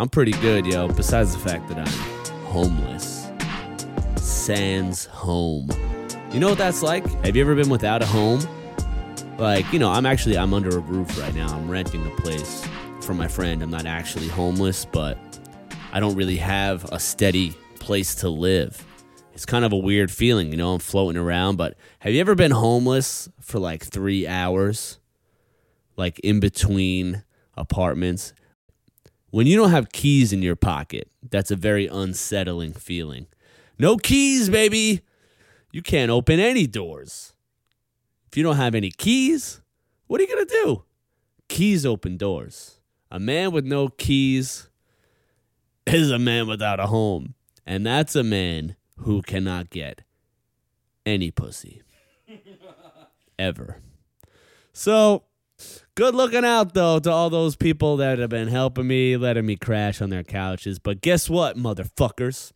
I'm pretty good, yo. Besides the fact that I'm homeless. Sans home. You know what that's like? Have you ever been without a home? Like, you know, I'm actually I'm under a roof right now. I'm renting a place for my friend. I'm not actually homeless, but I don't really have a steady place to live. It's kind of a weird feeling, you know, I'm floating around, but have you ever been homeless for like 3 hours? Like in between apartments? When you don't have keys in your pocket, that's a very unsettling feeling. No keys, baby. You can't open any doors. If you don't have any keys, what are you going to do? Keys open doors. A man with no keys is a man without a home. And that's a man who cannot get any pussy. Ever. So, good looking out, though, to all those people that have been helping me, letting me crash on their couches. But guess what, motherfuckers?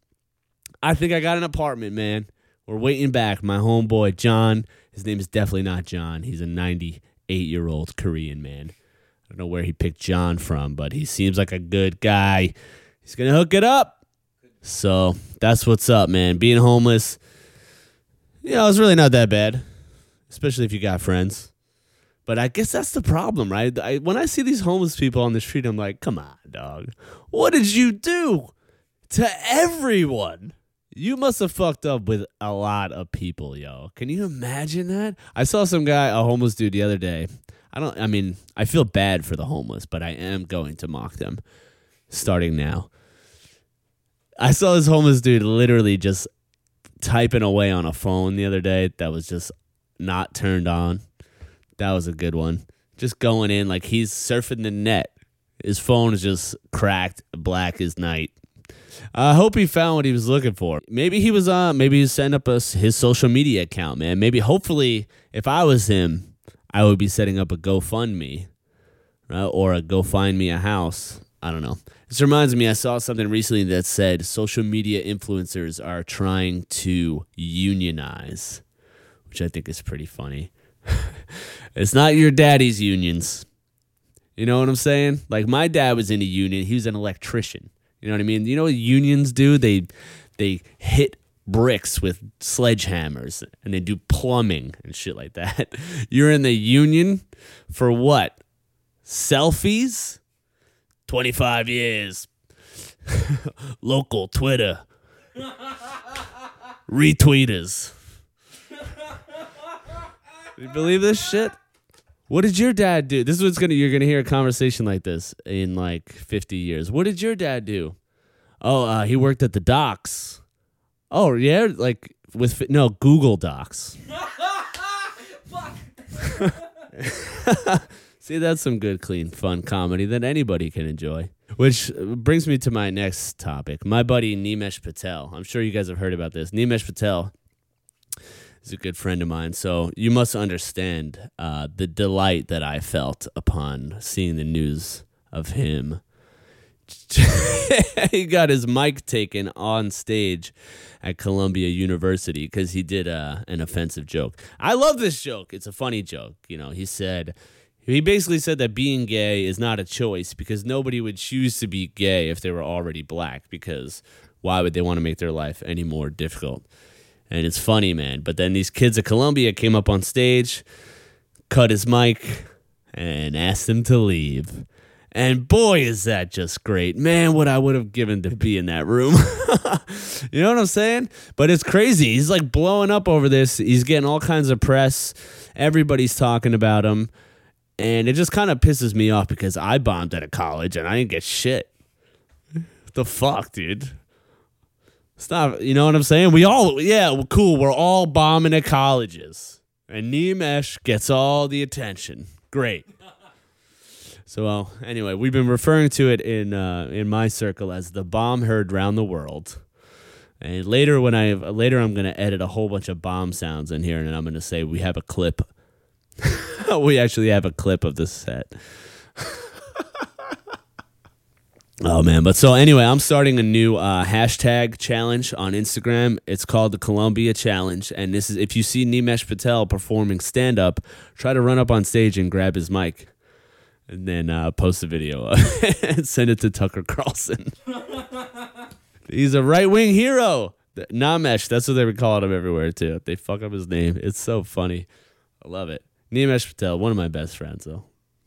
I think I got an apartment, man. We're waiting back. My homeboy, John. His name is definitely not John. He's a 98 year old Korean man. I don't know where he picked John from, but he seems like a good guy. He's going to hook it up. So that's what's up, man. Being homeless, you know, it's really not that bad, especially if you got friends. But I guess that's the problem, right? I, when I see these homeless people on the street, I'm like, come on, dog. What did you do to everyone? You must have fucked up with a lot of people, yo. Can you imagine that? I saw some guy, a homeless dude, the other day. I don't, I mean, I feel bad for the homeless, but I am going to mock them starting now. I saw this homeless dude literally just typing away on a phone the other day that was just not turned on. That was a good one. Just going in like he's surfing the net. His phone is just cracked, black as night. I hope he found what he was looking for. Maybe he was uh maybe he's setting up a, his social media account, man. Maybe hopefully if I was him, I would be setting up a GoFundMe, right? Or a Go Find Me a House. I don't know. This reminds me, I saw something recently that said social media influencers are trying to unionize, which I think is pretty funny. it's not your daddy's unions. You know what I'm saying? Like my dad was in a union. He was an electrician. You know what I mean? You know what unions do? They they hit bricks with sledgehammers and they do plumbing and shit like that. You're in the union for what? Selfies? 25 years. Local Twitter. Retweeters. you believe this shit? What did your dad do? This is what's gonna you're gonna hear a conversation like this in like 50 years. What did your dad do? Oh, uh, he worked at the docks. Oh yeah, like with no Google Docs. See, that's some good, clean, fun comedy that anybody can enjoy. Which brings me to my next topic. My buddy Nimesh Patel. I'm sure you guys have heard about this. Nimesh Patel is a good friend of mine. So you must understand uh, the delight that I felt upon seeing the news of him. he got his mic taken on stage at Columbia University because he did uh, an offensive joke. I love this joke. It's a funny joke. You know, he said, he basically said that being gay is not a choice because nobody would choose to be gay if they were already black because why would they want to make their life any more difficult? And it's funny, man. But then these kids at Columbia came up on stage, cut his mic, and asked him to leave. And boy, is that just great. Man, what I would have given to be in that room. you know what I'm saying? But it's crazy. He's like blowing up over this. He's getting all kinds of press. Everybody's talking about him. And it just kind of pisses me off because I bombed at a college and I didn't get shit. The fuck, dude? Stop. You know what I'm saying? We all, yeah, cool. We're all bombing at colleges. And Nimesh gets all the attention. Great. So, well, anyway, we've been referring to it in uh, in my circle as the bomb heard round the world. And later, when I later, I'm gonna edit a whole bunch of bomb sounds in here, and I'm gonna say we have a clip we actually have a clip of this set. oh man, but so anyway, I'm starting a new uh, hashtag challenge on Instagram. It's called the Columbia Challenge, and this is if you see Nimesh Patel performing stand up, try to run up on stage and grab his mic. and then uh, post a video and send it to Tucker Carlson. He's a right wing hero. Namesh, that's what they were calling him everywhere too. They fuck up his name. It's so funny. I love it. Nimesh Patel, one of my best friends though.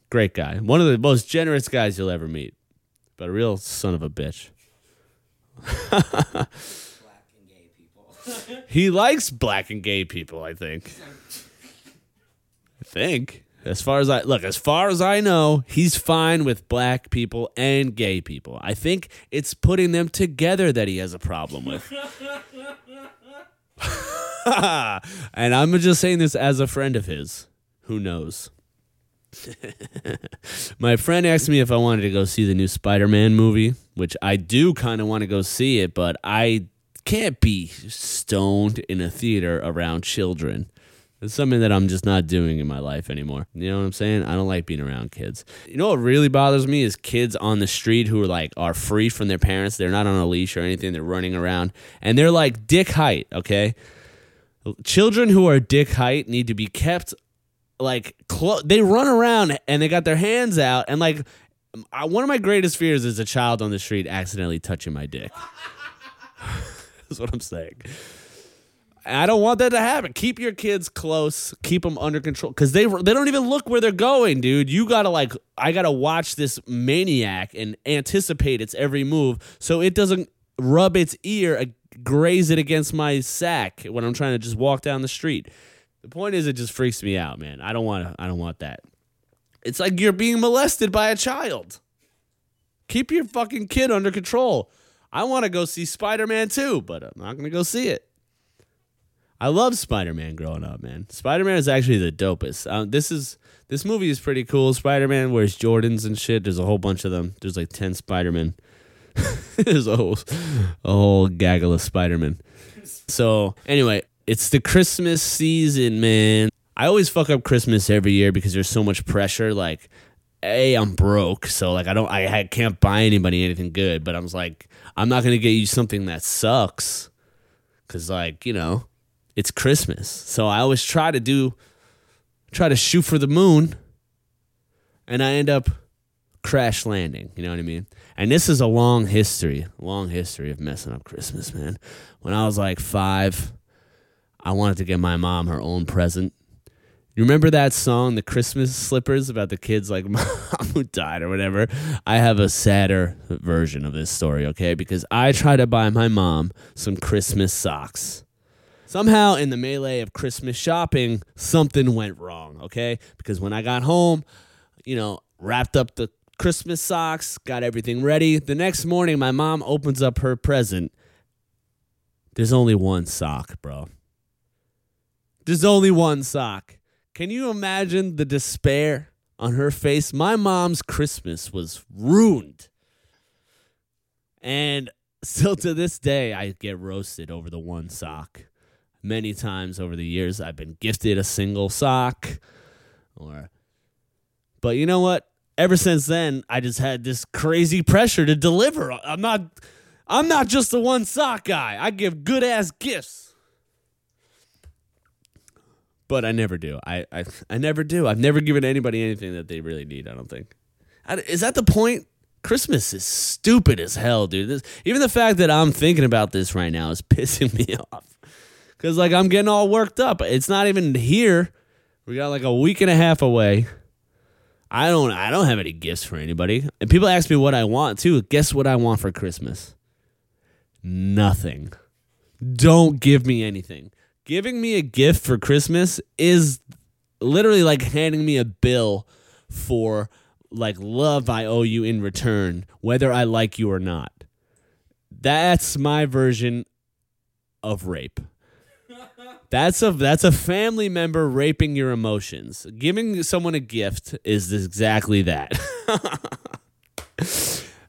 Great guy. One of the most generous guys you'll ever meet. But a real son of a bitch. he likes black and gay people, I think. I think. As far as I look, as far as I know, he's fine with black people and gay people. I think it's putting them together that he has a problem with. and I'm just saying this as a friend of his. Who knows? My friend asked me if I wanted to go see the new Spider Man movie, which I do kind of want to go see it, but I can't be stoned in a theater around children. It's something that I'm just not doing in my life anymore. You know what I'm saying? I don't like being around kids. You know what really bothers me is kids on the street who are like are free from their parents. They're not on a leash or anything. They're running around and they're like dick height, okay? Children who are dick height need to be kept like clo- they run around and they got their hands out and like one of my greatest fears is a child on the street accidentally touching my dick. That's what I'm saying. I don't want that to happen. Keep your kids close. Keep them under control because they they don't even look where they're going, dude. You gotta like I gotta watch this maniac and anticipate its every move so it doesn't rub its ear, graze it against my sack when I'm trying to just walk down the street. The point is, it just freaks me out, man. I don't want I don't want that. It's like you're being molested by a child. Keep your fucking kid under control. I want to go see Spider Man too, but I'm not gonna go see it. I love Spider Man growing up, man. Spider Man is actually the dopest. Um, this is this movie is pretty cool. Spider Man wears Jordans and shit. There's a whole bunch of them. There's like ten Spider Men. There's a whole a whole gaggle of Spider Men. So anyway, it's the Christmas season, man. I always fuck up Christmas every year because there's so much pressure. Like, a I'm broke, so like I don't I can't buy anybody anything good. But I was like, I'm not gonna get you something that sucks, cause like you know it's Christmas. So I always try to do, try to shoot for the moon, and I end up crash landing. You know what I mean? And this is a long history, long history of messing up Christmas, man. When I was like five, I wanted to get my mom her own present. You remember that song, The Christmas Slippers, about the kids like mom who died or whatever? I have a sadder version of this story, okay? Because I tried to buy my mom some Christmas socks. Somehow, in the melee of Christmas shopping, something went wrong, okay? Because when I got home, you know, wrapped up the Christmas socks, got everything ready. The next morning, my mom opens up her present. There's only one sock, bro. There's only one sock. Can you imagine the despair on her face? My mom's Christmas was ruined. And still to this day, I get roasted over the one sock many times over the years. I've been gifted a single sock or but you know what? Ever since then, I just had this crazy pressure to deliver. I'm not I'm not just the one sock guy. I give good ass gifts. But I never do. I, I I never do. I've never given anybody anything that they really need, I don't think. Is that the point? Christmas is stupid as hell, dude. This, even the fact that I'm thinking about this right now is pissing me off because like I'm getting all worked up. It's not even here. We got like a week and a half away. I don't I don't have any gifts for anybody. And people ask me what I want too. Guess what I want for Christmas? Nothing. Don't give me anything. Giving me a gift for Christmas is literally like handing me a bill for like love I owe you in return, whether I like you or not. That's my version of rape. That's a that's a family member raping your emotions. Giving someone a gift is exactly that.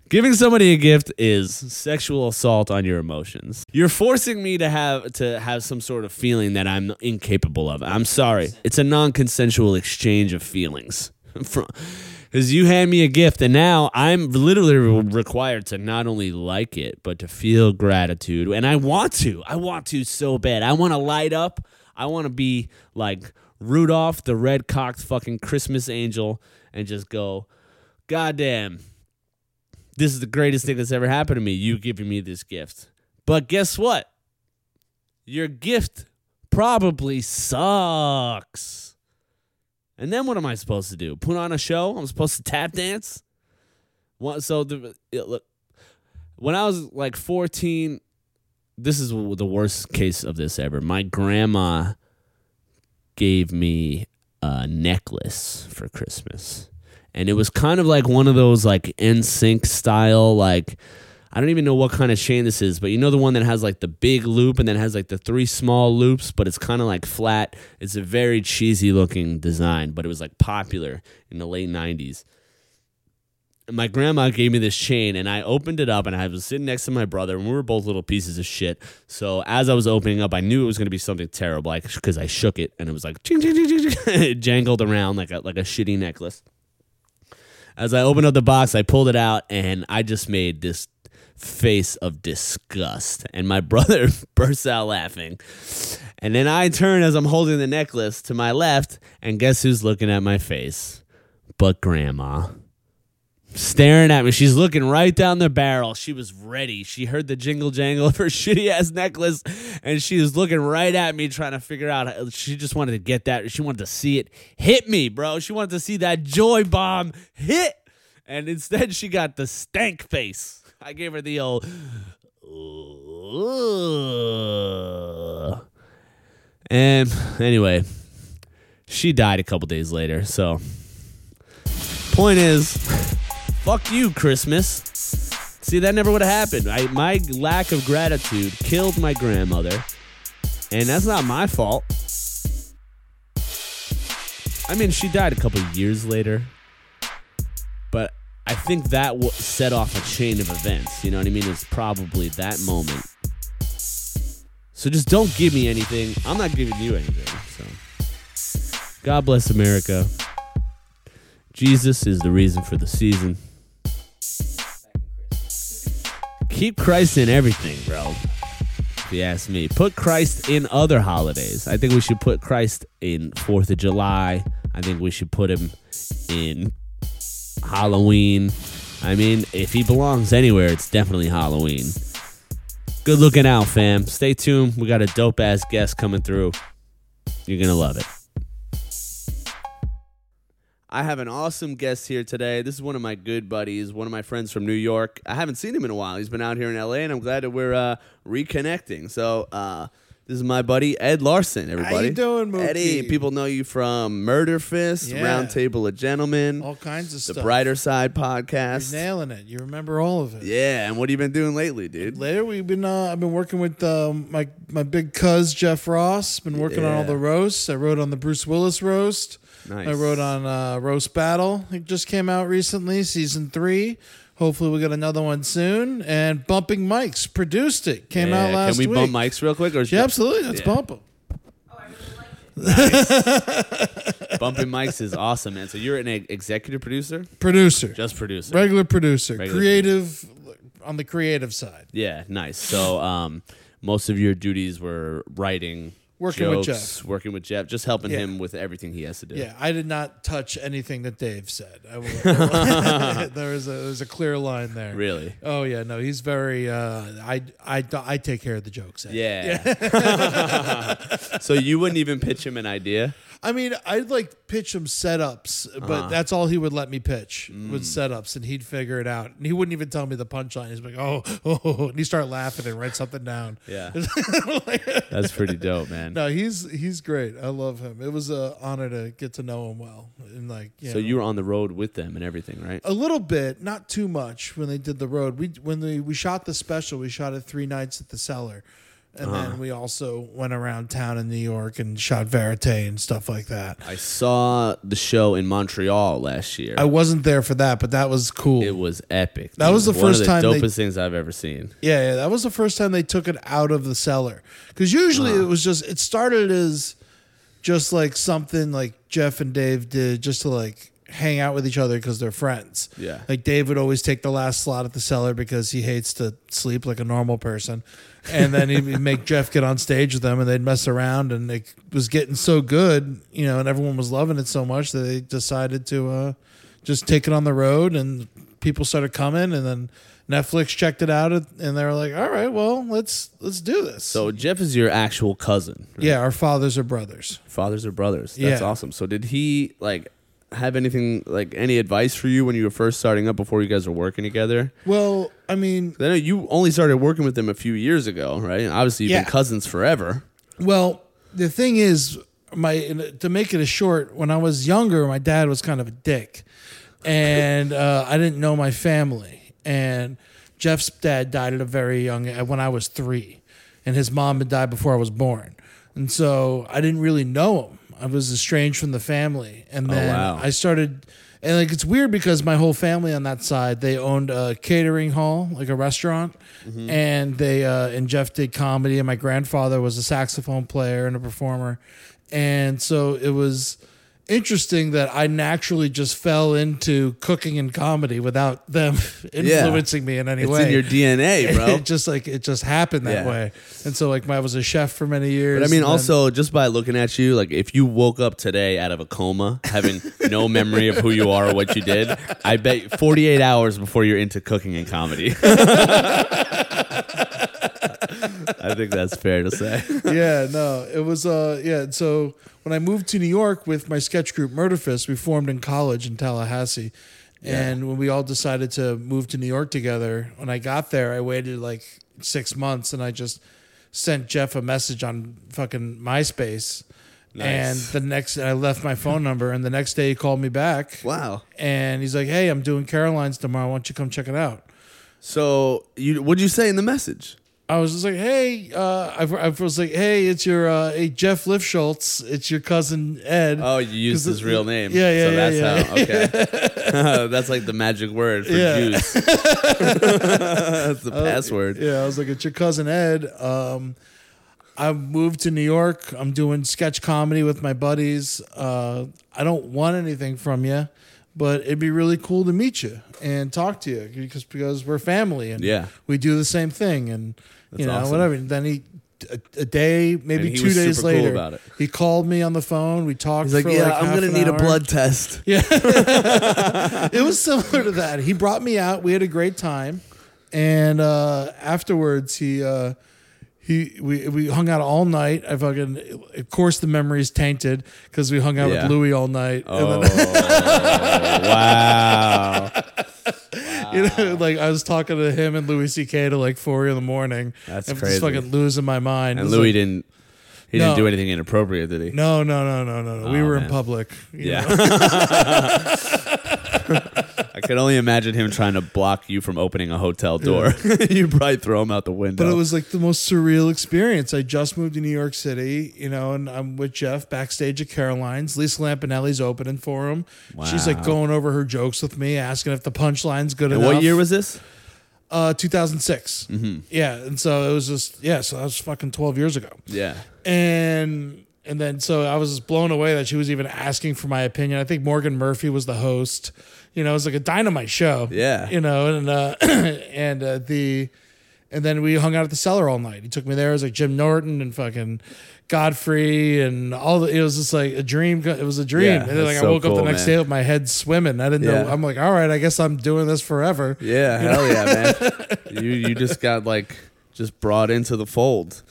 Giving somebody a gift is sexual assault on your emotions. You're forcing me to have to have some sort of feeling that I'm incapable of. I'm sorry. It's a non-consensual exchange of feelings. because you hand me a gift and now i'm literally required to not only like it but to feel gratitude and i want to i want to so bad i want to light up i want to be like rudolph the red cocked fucking christmas angel and just go goddamn, this is the greatest thing that's ever happened to me. You giving me this gift. But guess what? Your gift probably sucks. And then what am I supposed to do? Put on a show? I'm supposed to tap dance? What, so the it, look, when I was like 14, this is the worst case of this ever. My grandma gave me a necklace for Christmas. And it was kind of like one of those like NSYNC style like I don't even know what kind of chain this is, but you know the one that has like the big loop and then has like the three small loops, but it's kind of like flat. It's a very cheesy looking design, but it was like popular in the late 90s. And my grandma gave me this chain and I opened it up and I was sitting next to my brother and we were both little pieces of shit. So as I was opening up, I knew it was going to be something terrible because I shook it and it was like it jangled around like a, like a shitty necklace. As I opened up the box, I pulled it out and I just made this face of disgust. And my brother bursts out laughing. And then I turn as I'm holding the necklace to my left, and guess who's looking at my face? But Grandma. Staring at me. She's looking right down the barrel. She was ready. She heard the jingle jangle of her shitty ass necklace, and she was looking right at me, trying to figure out. She just wanted to get that. She wanted to see it hit me, bro. She wanted to see that joy bomb hit. And instead, she got the stank face. I gave her the old. "Ugh." And anyway, she died a couple days later. So, point is, fuck you, Christmas. See, that never would have happened. I, my lack of gratitude killed my grandmother, and that's not my fault. I mean, she died a couple years later, but I think that w- set off a chain of events. You know what I mean? It's probably that moment. So just don't give me anything. I'm not giving you anything. So, God bless America. Jesus is the reason for the season. Keep Christ in everything, bro. If you ask me, put Christ in other holidays. I think we should put Christ in Fourth of July. I think we should put him in Halloween. I mean, if he belongs anywhere, it's definitely Halloween. Good looking out, fam. Stay tuned. We got a dope ass guest coming through. You're going to love it. I have an awesome guest here today. This is one of my good buddies, one of my friends from New York. I haven't seen him in a while. He's been out here in LA, and I'm glad that we're uh, reconnecting. So, uh, this is my buddy Ed Larson. Everybody, how you doing, Mookie? Eddie? People know you from Murderfist, Yeah. Round Table of Gentlemen, all kinds of the stuff. The Brighter Side podcast. You're nailing it. You remember all of it. Yeah, and what have you been doing lately, dude? Later, we've been. Uh, I've been working with um, my my big cuz Jeff Ross. Been working on all the roasts. I wrote on the Bruce Willis roast. Nice. I wrote on uh, Roast Battle. It just came out recently, season three. Hopefully, we get another one soon. And Bumping Mics produced it. Came out last Can we week. bump mics real quick? Or Yeah, absolutely. Let's Yeah. bump them. Bumping mics is awesome, man. So you're an e- executive producer, Producer, just producer. regular producer, Regular creative on the creative side. Yeah, nice. So, um, most of your duties were writing, Working with Jeff, working with Jeff, just helping Yeah. him with everything he has to do. Yeah, I did not touch anything that Dave said. I will, there was a there was a clear line there. Really? Oh yeah, no, he's very. Uh, I I I take care of the jokes. Ed. Yeah. so you wouldn't even pitch him an idea? I mean, I'd like pitch him setups, but Uh-huh. that's all he would let me pitch Mm. was setups, and he'd figure it out. And he wouldn't even tell me the punchline. He's like, oh, oh, oh," and he start laughing and write something down. Yeah. That's pretty dope, man. No, he's he's great. I love him. It was an honor to get to know him well, and like, you So know. you were on the road with them and everything, right? A little bit, not too much. When they did the road, we when they, we shot the special, we shot it three nights at the cellar, and Uh-huh. then we also went around town in New York and shot Verite and stuff like that. I saw the show in Montreal last year. I wasn't there for that, but that was cool. it was epic. That was the One first of the time they- dopest things I've ever seen. yeah, yeah, that was the first time they took it out of the cellar. Because usually Uh-huh. it was just it started as just like something like Jeff and Dave did just to like hang out with each other because they're friends. Yeah. Like Dave would always take the last slot at the cellar because he hates to sleep like a normal person. And then he'd make Jeff get on stage with them and they'd mess around and it was getting so good, you know, and everyone was loving it so much that they decided to uh just take it on the road, and people started coming, and then Netflix checked it out, and they were like, "All right, well, let's let's do this." So Jeff is your actual cousin. right? yeah, our fathers are brothers. Fathers are brothers. That's Yeah. awesome. So did he like have anything like any advice for you when you were first starting up before you guys were working together? Well, I mean, I know you only started working with them a few years ago, right? Obviously you've Yeah. been cousins forever. Well, the thing is, my to make it a short, when I was younger, my dad was kind of a dick, and uh, I didn't know my family. And Jeff's dad died at a very young when I was three, and his mom had died before I was born, and so I didn't really know him. I was estranged from the family, and Oh, then wow. I started. And like it's weird because my whole family on that side they owned a catering hall, like a restaurant, Mm-hmm. and they uh, and Jeff did comedy, and my grandfather was a saxophone player and a performer, and so it was interesting that I naturally just fell into cooking and comedy without them influencing me in any way. It's way. in your DNA, bro. It just like it just happened that Yeah. way, and so like I was a chef for many years. But I mean, and then- also just by looking at you, like if you woke up today out of a coma, having no memory of who you are or what you did, I bet 48 hours before you're into cooking and comedy. I think that's fair to say. yeah, no, it was uh yeah. So when I moved to New York with my sketch group Murderfist, we formed in college in Tallahassee, and when we all decided to move to New York together, when I got there, I waited like six months, and I just sent Jeff a message on fucking MySpace. And the next, I left my phone number, and the next day he called me back, Wow. and he's like, "Hey, I'm doing Caroline's tomorrow. Why don't you come check it out?" So, you what'd you say in the message? I was just like, hey, uh, I, I was like, hey, it's your uh, hey, Jeff Lifschultz. It's your cousin Ed. Oh, you used his real name. yeah, yeah, so yeah, that's how. Okay. that's like the magic word for Yeah. Jews. that's the password. Yeah, I was like, it's your cousin Ed. Um, I moved to New York. I'm doing sketch comedy with my buddies. Uh, I don't want anything from you, but it'd be really cool to meet you and talk to you because because we're family and Yeah. we do the same thing and you know awesome. whatever. And then he. A, a day, maybe And he two was days super cool later, about it. he called me on the phone. We talked. He's like, for yeah, like I'm half gonna an need a hour." blood test. Yeah. it was similar to that. He brought me out. We had a great time. And uh, afterwards, he uh, he we we hung out all night. I fucking of course the memory is tainted because we hung out Yeah. with Louis all night. Oh, And then, wow. you know, ah. like I was talking to him and Louis C.K. to like four in the morning. That's I'm crazy. Just fucking losing my mind. And Louis like, didn't. He No. didn't do anything inappropriate, did he? No, no, no, no, no, no. we Oh, were man. in public. you Yeah. I can only imagine him trying to block you from opening a hotel door. you probably throw him out the window. But it was like the most surreal experience. I just moved to New York City, you know, and I'm with Jeff backstage at Caroline's. Lisa Lampanelli's opening for him. She's like going over her jokes with me, asking if the punchline's good And enough. what year was this? uh 2006? Mm-hmm. Yeah, and so it was just yeah, so that was fucking 12 years ago. Yeah. And and then so I was just blown away that she was even asking for my opinion. I think Morgan Murphy was the host. You know, it was like a dynamite show. Yeah. You know, and uh and uh, the and then we hung out at the cellar all night. He took me there. It was like Jim Norton and fucking Godfrey and all the. It was just like a dream. It was a dream. Yeah, and then like that's I so woke up the next man. day with my head swimming. I didn't know. I'm like, all right, I guess I'm doing this forever. Yeah. Hell yeah, man. you you just got like just brought into the fold.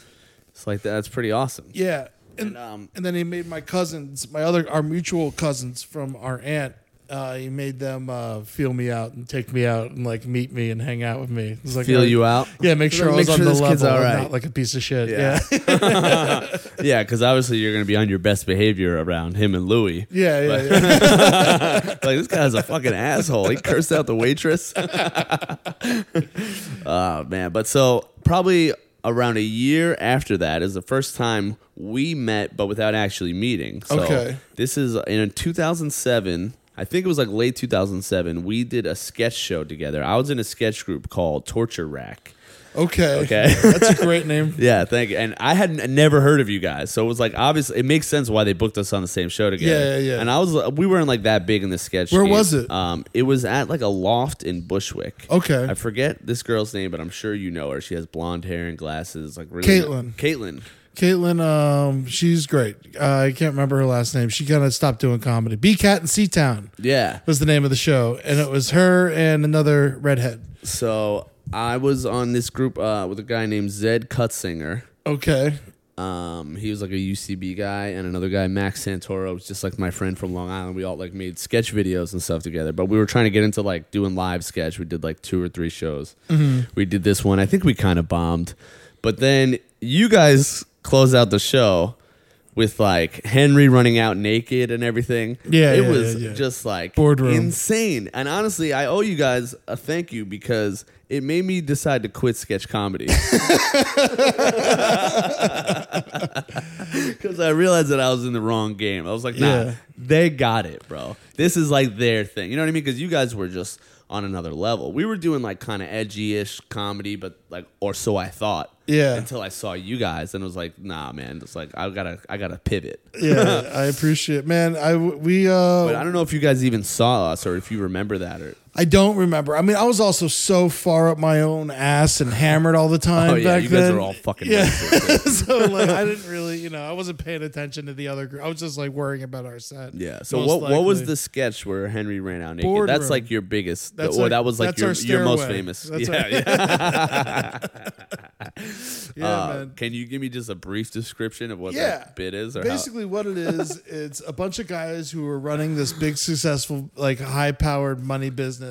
It's like that's pretty awesome. Yeah. And, And, um, and then he made my cousins, my other, our mutual cousins from our aunt. Uh, he made them uh, feel me out and take me out and like meet me and hang out with me. It was like Feel uh, you out. Yeah, make Like, sure I was make on the this level, all and not like a piece of shit. Yeah. Yeah, Yeah, because obviously you're gonna be on your best behavior around him and Louis. yeah, yeah. yeah. like this guy's a fucking asshole. He cursed out the waitress. oh man, but so probably around a year after that is the first time we met, but without actually meeting. So Okay. This is in 2007. I think it was like late 2007. We did a sketch show together. I was in a sketch group called Torture Rack. Okay, Okay. that's a great name. Yeah, thank you. And I had n- never heard of you guys, so it was like obviously it makes sense why they booked us on the same show together. Yeah, yeah, yeah. And I was we weren't like that big in the sketch. Where game. was it? Um, it was at like a loft in Bushwick. Okay. I forget this girl's name, but I'm sure you know her. She has blonde hair and glasses, like really Caitlin. Caitlin. Caitlin, um, she's great. Uh, I can't remember her last name. She kind of stopped doing comedy. B Cat and C Town Yeah. was the name of the show, and it was her and another redhead. So I was on this group uh, with a guy named Zed Cutsinger. Okay. Um, he was like a UCB guy, and another guy, Max Santoro, was just like my friend from Long Island. We all like made sketch videos and stuff together. But we were trying to get into like doing live sketch. We did like two or three shows. We did this one. I think we kind of bombed, but then you guys closed out the show with like Henry running out naked and everything. Yeah, it yeah, was yeah, yeah. just like Boardroom. insane. And honestly, I owe you guys a thank you because it made me decide to quit sketch comedy. Because I realized that I was in the wrong game. I was like, nah, they got it, bro. This is like their thing. You know what I mean? Because you guys were just on another level. We were doing like kind of edgy-ish comedy, but like, or so I thought. Yeah. Until I saw you guys, and it was like, nah, man. It's like I gotta, I gotta pivot. Yeah, I appreciate, it. man. I we uh, But I don't know if you guys even saw us or if you remember that or. I don't remember. I mean, I was also so far up my own ass and hammered all the time Oh yeah, you guys then. were all fucking. Yeah. so like, I didn't really, you know, I wasn't paying attention to the other group. I was just like worrying about our set. Yeah. So what what was the sketch where Henry ran out naked? Boardroom. That's like your biggest. That's or like- that was like your your most famous. That's yeah. our- yeah. Yeah, Uh, man. Can you give me just a brief description of what Yeah. that bit is? Or how- Basically, what it is, it's a bunch of guys who are running this big, successful, like high-powered money business,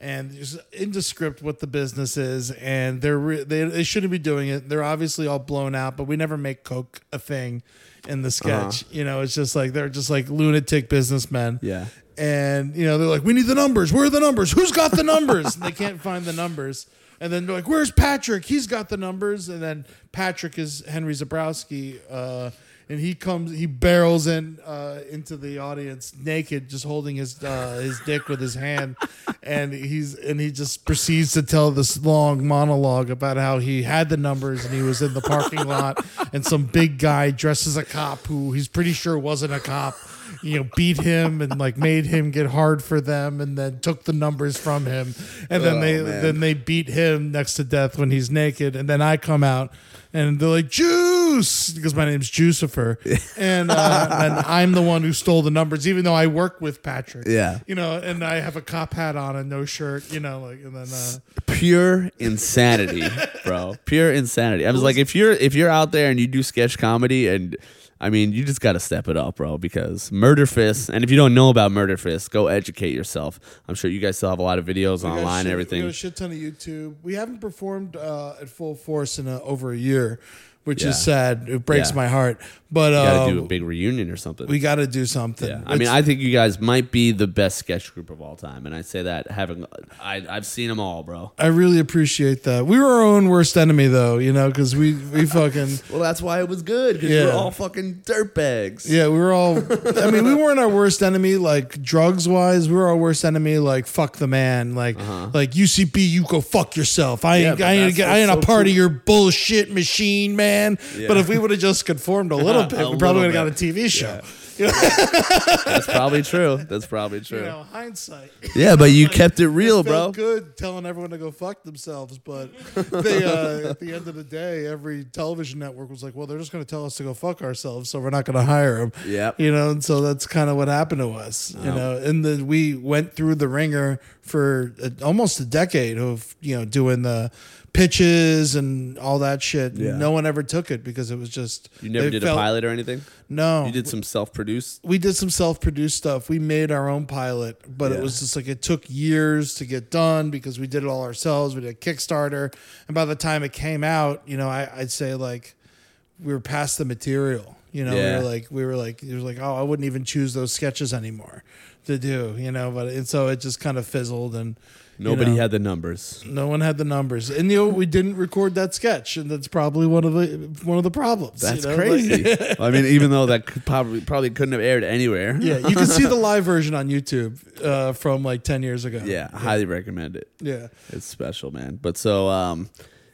and there's into script what the business is, and they're re- they they shouldn't be doing it. They're obviously all blown out, but we never make coke a thing in the sketch. You know, it's just like they're just like lunatic businessmen. yeah. and you know they're like, "We need the numbers. Where are the numbers? Who's got the numbers?" and they can't find the numbers. And then they're like, "Where's Patrick? He's got the numbers." And then Patrick is Henry Zabrowski, uh, and he comes, he barrels in uh, into the audience naked, just holding his uh, his dick with his hand, and he's and he just proceeds to tell this long monologue about how he had the numbers and he was in the parking lot, and some big guy dressed as a cop who he's pretty sure wasn't a cop you know, beat him and like made him get hard for them, and then took the numbers from him, and then Oh, they man. then they beat him next to death when he's naked, and then I come out. And they're like Juice because my name's Jucifer, and uh, and I'm the one who stole the numbers, even though I work with Patrick. Yeah. you know, and I have a cop hat on and no shirt, you know, like and then uh, Pure insanity, bro. Pure insanity. I was like, if you're if you're out there and you do sketch comedy and I mean, you just got to step it up, bro, because Murderfist, and if you don't know about Murderfist, go educate yourself. I'm sure you guys still have a lot of videos We got online shit- and We everything. got a shit ton of YouTube. We haven't performed uh, at full force in uh over a year, which Yeah. is sad. It breaks Yeah. my heart. But uh, got to do a big reunion or something. we got to do something. yeah, I mean, I think you guys might be the best sketch group of all time, and I say that having I, I've seen them all, bro. I really appreciate that. We were our own worst enemy, though, you know, because we we fucking Well, that's why it was good because Yeah. we're all fucking dirtbags. yeah, we were all. I mean, we weren't our worst enemy like drugs wise. We were our worst enemy like fuck the man, like like UCB, you go fuck yourself. I Uh-huh. Yeah, ain't I ain't, I ain't a part so of your bullshit machine, man. Yeah. But if we would have just conformed a little bit, A we probably would have got a TV show. That's probably true. That's probably true. You know, hindsight. yeah, but you kept it real, bro. felt good telling everyone to go fuck themselves, but they uh, at the end of the day, every television network was like, "Well, they're just going to tell us to go fuck ourselves, so we're not going to hire them." Yeah, you know, and so that's kind of what happened to us. You know, and then we went through the ringer for uh, almost a decade of you know doing the pitches and all that shit. Yeah. No one ever took it because it was just You never did felt- a pilot or anything. No, You did some self-produced. we did some self-produced stuff. We made our own pilot, but Yeah. it was just like it took years to get done because we did it all ourselves. We did a Kickstarter, and by the time it came out, you know, I, I'd say like we were past the material. You know, Yeah. we were like we were like it was like oh, I wouldn't even choose those sketches anymore to do. You know, but and so it just kind of fizzled and. You Nobody know, had the numbers. no one had the numbers, and you know we didn't record that sketch, and that's probably one of the one of the problems. you That's know? crazy. Like- I mean, even though that could probably probably couldn't have aired anywhere. Yeah, you can see the live version on YouTube uh, from like ten years ago. Yeah, I highly recommend it. yeah. It's special, man. But so, um,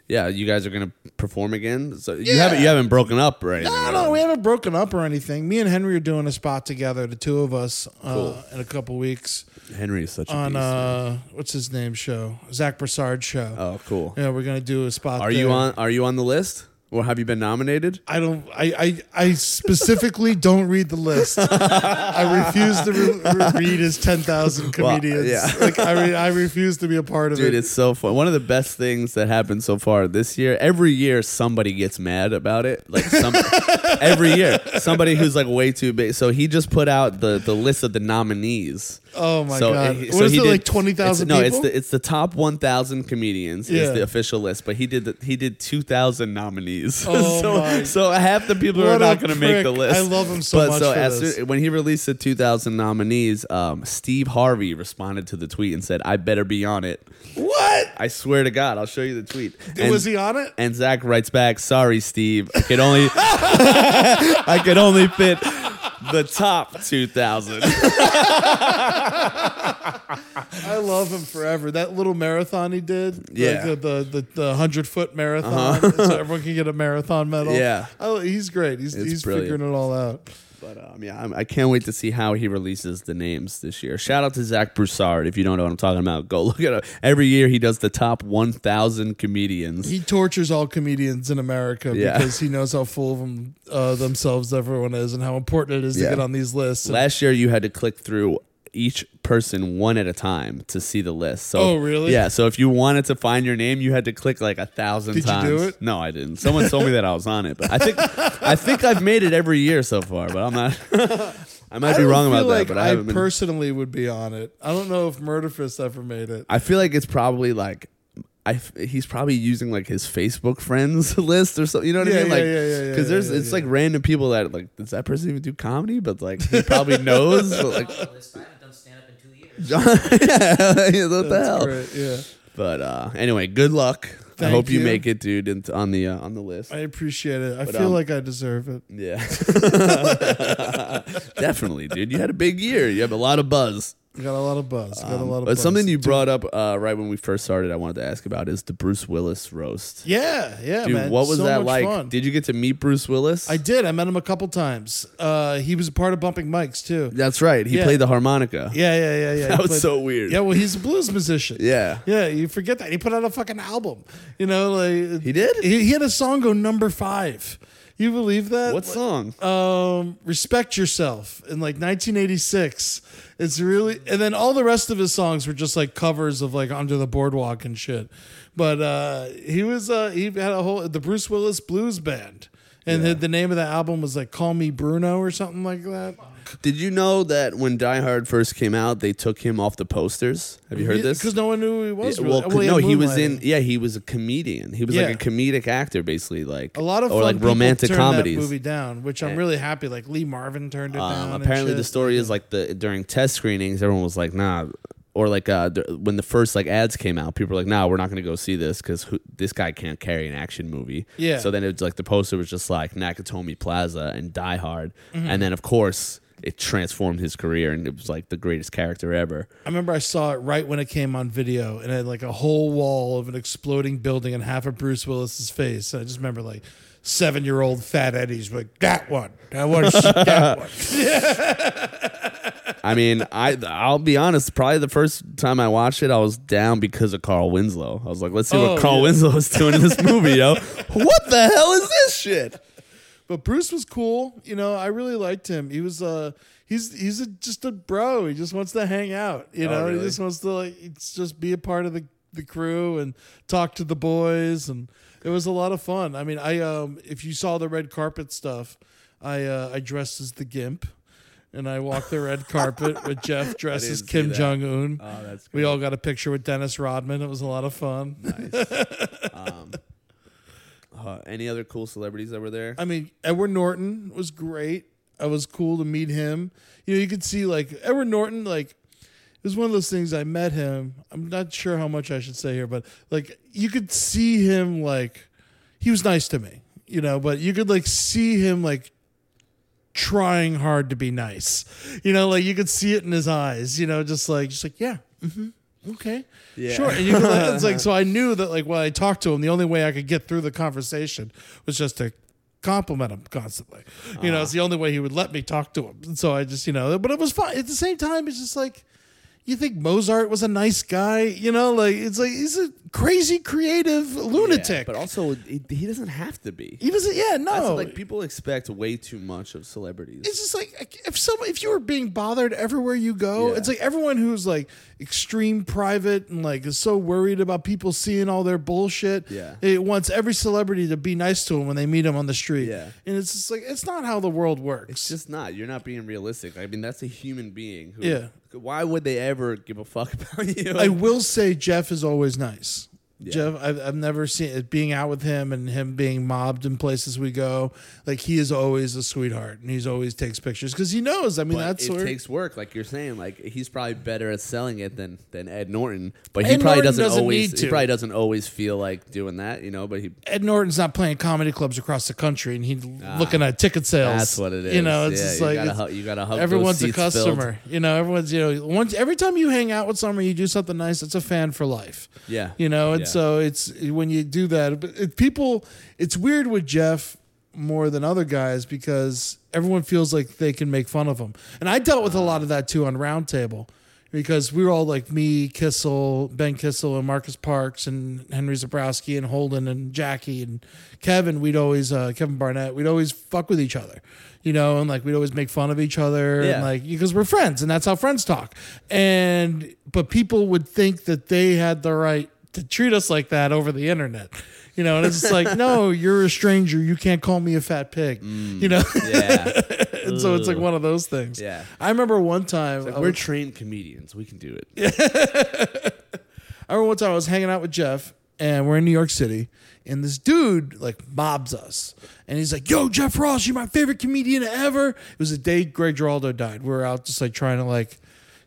yeah, you guys are gonna perform again. So you Yeah. haven't you haven't broken up or anything. No, no, we haven't broken up or anything. Me and Henry are doing a spot together, the two of us, uh, Cool. in a couple weeks Henry is such a on beast. uh, what's his name show, Zach Broussard show. oh, cool. Yeah, we're gonna do a spot. Are you on? Are you on the list? Or have you been nominated? I don't. I I, I specifically don't read the list. I refuse to re- re- read his ten thousand comedians. yeah. Like I re- I refuse to be a part of Dude, it. Dude, it's so fun. One of the best things that happened so far this year. Every year, somebody gets mad about it. Like some, every year, somebody who's like way too big. So he just put out the the list of the nominees. Oh my so, god! What so is he it did- like twenty thousand? No, it's the it's the top one thousand comedians Yeah. is the official list. But he did the, he did two thousand nominees. Oh so my- so half the people are What a not going to make the prick. list. I love him so but much so for as this. soon- when he released the two thousand nominees, um, Steve Harvey responded to the tweet and said, "I better be on it." what? I swear to God, I'll show you the tweet. And- was he on it? and Zach writes back, "Sorry, Steve. I could only I could only fit the top 2000." I love him forever. That little marathon he did, Yeah. Uh-huh. the the the hundred foot marathon, so everyone can get a marathon medal. Yeah. oh, he's great. He's It's he's brilliant. figuring it all out. But um, yeah, I'm, I can't wait to see how he releases the names this year. Shout out to Zach Broussard. If you don't know what I'm talking about, go look at it. Every year he does the top 1,000 comedians. He tortures all comedians in America Yeah. because he knows how full of them, uh, themselves everyone is and how important it is Yeah. to get on these lists. Last year you had to click through each person one at a time to see the list. So Oh, really? Yeah. So if you wanted to find your name, you had to click like a thousand Did you times. do it? No, I didn't. Someone told me that I was on it, but I think I think I've made it every year so far. But I'm not. I might I be don't wrong about feel that, but I I, haven't been. personally would be on it. I don't know if Murderfist ever made it. I feel like it's probably like. I, he's probably using like his Facebook friends list or something. You know what Yeah, I mean? yeah, Like, yeah, yeah, yeah, because there's yeah, it's yeah. like random people that like does that person even do comedy? But like he probably knows. but, like, years. yeah, what the hell? great. Yeah, But uh, anyway, good luck. I hope you. you. make it, dude, on the uh, on the list. I appreciate it. I But, feel um, like I deserve it. Yeah, definitely, dude. You had a big year. You have a lot of buzz. Got a lot of buzz. Got a Um, lot of but buzz. something you brought up uh, right when we first started, I wanted to ask about is the Bruce Willis roast. Yeah, yeah, Dude, man. what was So that much like? fun. Did you get to meet Bruce Willis? I did. I met him a couple times. Uh, he was a part of Bumping Mics too. That's right. He Yeah. played the harmonica. Yeah, yeah, yeah, yeah. That He was played- so weird. Yeah, well, he's a blues musician. Yeah. Yeah, you forget that. He put out a fucking album. You know, like He did? He, he had a song go number five. You believe that? What song? Um, respect yourself in like 1986. It's really, and then all the rest of his songs were just like covers of like Under the Boardwalk and shit. But uh, he was uh, he had a whole the Bruce Willis Blues Band, and the, the name of the album was like Call Me Bruno or something like that. Did you know that when Die Hard first came out, they took him off the posters? Have you heard this? Because no one knew who he was. Yeah, really. well, no, he was in. Moonlighting. Yeah, he was a comedian. He was Yeah. like a comedic actor, basically, like A lot of or fun like people romantic turned comedies. That movie down, which I'm really happy. Like Lee Marvin turned it down. Um, and apparently, the shit. story is like the during test screenings, everyone was like, "Nah," or like uh, th- when the first like ads came out, people were like, "Nah, we're not going to go see this because this guy can't carry an action movie." Yeah. So then it's like the poster was just like Nakatomi Plaza and Die Hard, Mm-hmm. and then of course it transformed his career, and it was like the greatest character ever. I remember I saw it right when it came on video, and it had like a whole wall of an exploding building and half of Bruce Willis's face. And I just remember like seven year old fat Eddie's like that one, that one, that one. I mean, I I'll be honest. Probably the first time I watched it, I was down because of Carl Winslow. I was like, "Let's see Oh, what Carl yeah. Winslow is doing in this movie, yo. What the hell is this shit?" But Bruce was cool. You know, I really liked him. He was uh he's he's a, just a bro. He just wants to hang out. You Oh, know, really? he just wants to like it's just be a part of the the crew and talk to the boys and it was a lot of fun. I mean, I um if you saw the red carpet stuff, I uh I dressed as the gimp and I walked the red carpet with Jeff dressed as Kim. Jong Un. Oh, that's we all got a picture with Dennis Rodman. It was a lot of fun. um, uh, any other cool celebrities that were there? I mean, Edward Norton was great. It was cool to meet him. You know, you could see like Edward Norton, like it was one of those things. I met him. I'm not sure how much I should say here, but like you could see him like he was nice to me, you know, but you could like see him like trying hard to be nice. You know, like you could see it in his eyes, you know, just like just like, yeah, hmm okay. Yeah. Sure. And you like, it's like so I knew that like when I talked to him, the only way I could get through the conversation was just to compliment him constantly. You know, uh-huh. it's the only way he would let me talk to him. And so I just, you know, but it was fun. At the same time, it's just like you think Mozart was a nice guy, you know, like it's like he's a crazy creative lunatic. Yeah, but also, he, he doesn't have to be. he doesn't. Yeah, no. That's like people expect way too much of celebrities. it's just like if some if you were being bothered everywhere you go, Yeah. it's like everyone who's like extreme private and like is so worried about people seeing all their bullshit. Yeah. it wants every celebrity to be nice to him when they meet him on the street. Yeah. and it's just like it's not how the world works. It's just not. You're not being realistic. I mean, that's a human being. Who, Yeah. Why would they ever give a fuck about you? I will say Jeff is always nice. Yeah. Jeff, I've, I've never seen it being out with him and him being mobbed in places we go. Like he is always a sweetheart and he's always takes pictures because he knows. I mean, But that's it where takes work, like you're saying. Like he's probably better at selling it than than Ed Norton, but he Ed probably doesn't, doesn't always. He probably doesn't always feel like doing that, you know. But he, Ed Norton's not playing comedy clubs across the country and he's looking at ticket sales. Ah, that's what it is. You know, it's yeah, just you like gotta, it's- hu- you gotta hug everyone's a seats filled. customer. You know, everyone's you know once every time you hang out with someone, you do something nice. It's a fan for life. Yeah, you know and Yeah. So it's when you do that but it, people it's weird with jeff more than other guys because everyone feels like they can make fun of him and i dealt with a lot of that too on roundtable because we were all like me kissel ben kissel and marcus parks and henry zebrowski and holden and jackie and kevin we'd always uh, kevin barnett we'd always fuck with each other you know and like we'd always make fun of each other Yeah. and like because we're friends and that's how friends talk and but people would think that they had the right to treat us like that over the internet you know and it's just like no you're a stranger you can't call me a fat pig mm, you know yeah. and so it's like one of those things Yeah. i remember one time Like, we're was- trained comedians. We can do it. I remember one time I was hanging out with Jeff and we're in New York City and this dude like mobs us and he's like, "Yo, Jeff Ross, you're my favorite comedian ever." It was the day Greg Giraldo died. We were out just like trying to like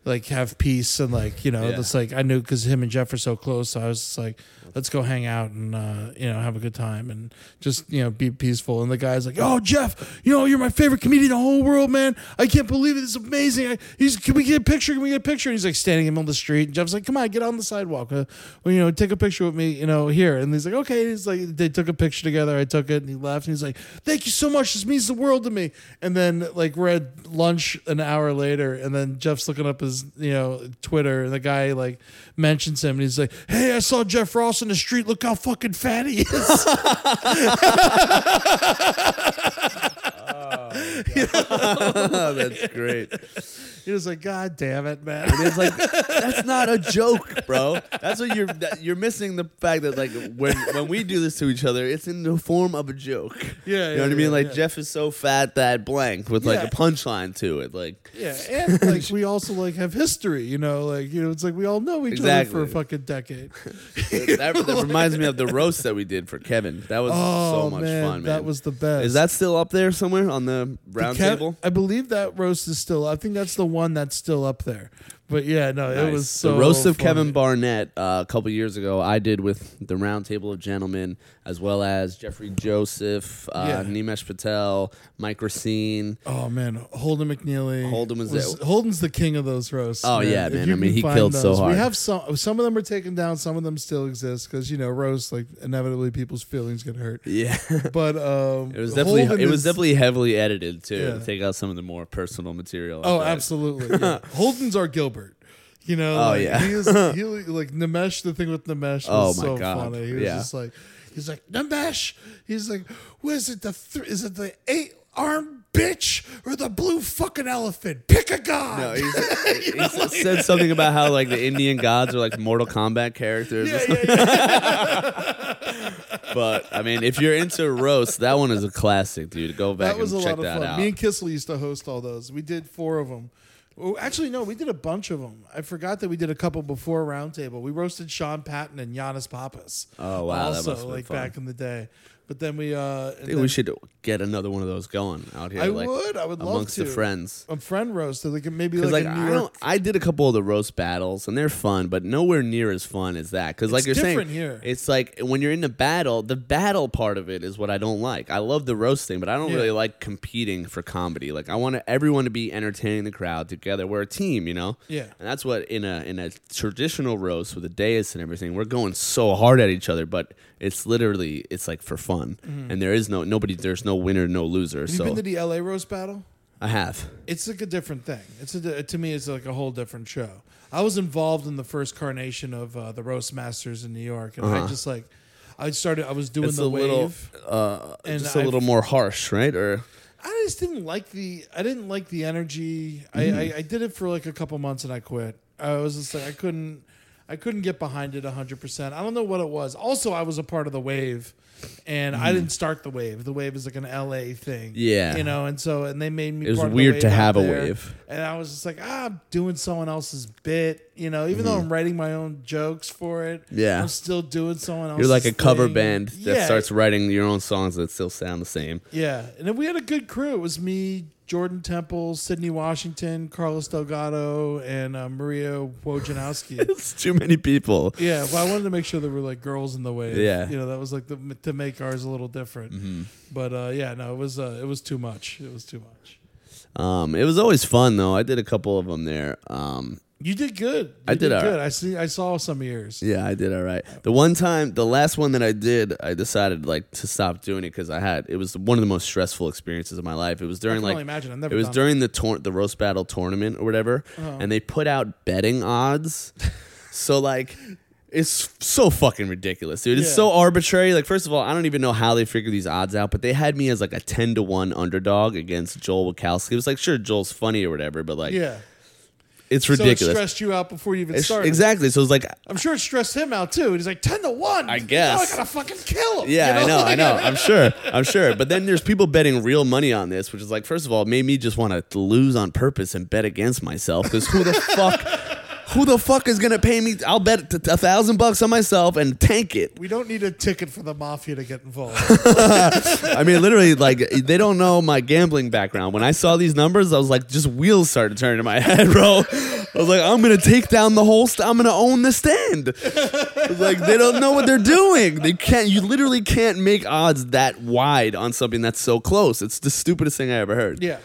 like have peace and like you know Yeah. it's like I knew because him and Jeff are so close. So I was just like, let's go hang out and uh, you know have a good time and just you know be peaceful. And the guy's like, "Oh, Jeff, you know you're my favorite comedian in the whole world, man. I can't believe it. It's amazing. I, he's can we get a picture? Can we get a picture?" And he's like standing in the middle of the street. And Jeff's like, "Come on, get on the sidewalk. Uh, well, you know, take a picture with me. You know, here." And he's like, "Okay." He's like, they took a picture together. I took it, and he left. And he's like, "Thank you so much. This means the world to me." And then like we're at lunch an hour later, and then Jeff's looking up his you know Twitter, and the guy like mentions him, and he's like, "Hey, I saw Jeff Ross in the street. Look how fucking fat he is." That's great. he was like, "God damn it, man." And it's like that's not a joke, bro. That's what you're that, you're missing the fact that like when when we do this to each other, it's in the form of a joke. Yeah, you know yeah, what I mean. yeah, like yeah. Jeff is so fat that blank with like a punchline to it. Like Yeah, and like we also like have history, you know, like you know, it's like we all know each other for a fucking decade. that, that reminds me of the roast that we did for Kevin. That was Oh so much man, fun, man. that was the best. Is that still up there somewhere on the round Kev- table? I believe that roast is still. I think that's the one that's still up there. But yeah, no, it Nice. was so the roast of funny. Kevin Barnett uh, a couple years ago. I did with the Round Table of Gentlemen, as well as Jeffrey Joseph, uh, Yeah. Nimesh Patel, Mike Recine. Oh man, Holden McNeely. Holden was there. Holden's the king of those roasts. Oh, yeah, man. I mean, he killed so those. hard. We have some. Some of them are taken down. Some of them still exist because you know roasts like inevitably people's feelings get hurt. Yeah, But um, it was definitely Holden it was definitely heavily edited too Yeah. to take out some of the more personal material. Oh, absolutely. yeah. Holden's our Gilbert. You know, Oh, like, yeah. he was he like Nimesh. The thing with Nimesh oh was Oh, my so God. funny. He was Yeah. just like, he's like Nimesh. He's like, was it the th- is it the eight arm bitch or the blue fucking elephant? Pick a god. No, he s- said something about how like the Indian gods are like Mortal Kombat characters. yeah, yeah, yeah. But I mean, if you're into roast, that one is a classic, dude. Go back that was a check lot of that fun. out. Me and Kissel used to host all those. We did four of them. Oh, actually, no, we did a bunch of them. I forgot that we did a couple before Roundtable. We roasted Sean Patton and Yannis Pappas. Oh, wow, that Also, like fun. back in the day. But then we, uh, I think we should get another one of those going out here. I like, would. I would love amongst to. the friends. a friend roasted, like maybe like, like, a New I York. I did a couple of the roast battles and they're fun, but nowhere near as fun as that. Because like you're saying, here. it's like when you're in the battle, the battle part of it is what I don't like. I love the roasting, but I don't Yeah. really like competing for comedy. Like I want everyone to be entertaining the crowd together. We're a team, you know. Yeah. And that's what in a in a traditional roast with a dais and everything, we're going so hard at each other, but it's literally it's like for fun, and there is no nobody. There's no winner, no loser. Mm-hmm. Have so you been to the LA roast battle? I have. It's like a different thing. It's a to me, it's like a whole different show. I was involved in the first carnation of uh, the roast masters in New York, and I Uh-huh. just like I started. I was doing It's the a wave. little, uh, and just a I've- little more harsh, right? Or I just didn't like the. I didn't like the energy. Mm-hmm. I I did it for like a couple months and I quit. I was just like I couldn't. I couldn't get behind it 100%. I don't know what it was. Also, I was a part of the wave and I didn't start the wave. The wave is like an LA thing. Mm. Yeah. You know, and so and they made me It was part of the weird to have a there. wave. And I was just like, ah, I'm doing someone else's bit, you know, even though I'm writing my own jokes for it. Mm-hmm. Yeah. I'm still doing someone else. you're like a cover band that Yeah. starts writing your own songs that still sound the same. Yeah, and then we had a good crew. It was me, Jordan Temple, Sydney Washington, Carlos Delgado, and uh, Maria Wojnarowski. It's too many people. yeah, but I wanted to make sure there were like girls in the way. Yeah. Mm-hmm. you know that was like the, to make ours a little different. But uh, yeah, no, it was uh, it was too much. It was too much. Um, it was always fun though. I did a couple of them there. Um, You did good. You I did all good. right. I see. I saw some of yours. yeah, I did all right. The one time, the last one that I did, I decided like to stop doing it because I had it was one of the most stressful experiences of my life. It was during like imagine. I've never. it was during the tor- the roast battle tournament or whatever, Uh-huh. and they put out betting odds. so like, it's so fucking ridiculous, dude. It's Yeah. so arbitrary. Like, first of all, I don't even know how they figure these odds out, but they had me as like a ten to one underdog against Joel Wachowski. It was like, sure, Joel's funny or whatever, but like, Yeah. It's So it ridiculous. stressed you out before you even It's- started. exactly. So it's like, I'm sure it stressed him out too. He's like ten to one. I Now guess. I gotta fucking kill him. Yeah, you I know, I know. I'm sure. I'm sure. But then there's people betting real money on this, which is like, first of all, it made me just want to lose on purpose and bet against myself. Because who the fuck, who the fuck is gonna pay me? I'll bet t- a thousand bucks on myself and tank it. We don't need a ticket for the mafia to get involved. I mean, literally, like they don't know my gambling background. When I saw these numbers, I was like, just wheels started turning in my head, bro. I was like, I'm gonna take down the whole. St- I'm gonna own the stand. Like they don't know what they're doing. They can't. You literally can't make odds that wide on something that's so close. It's the stupidest thing I ever heard. yeah.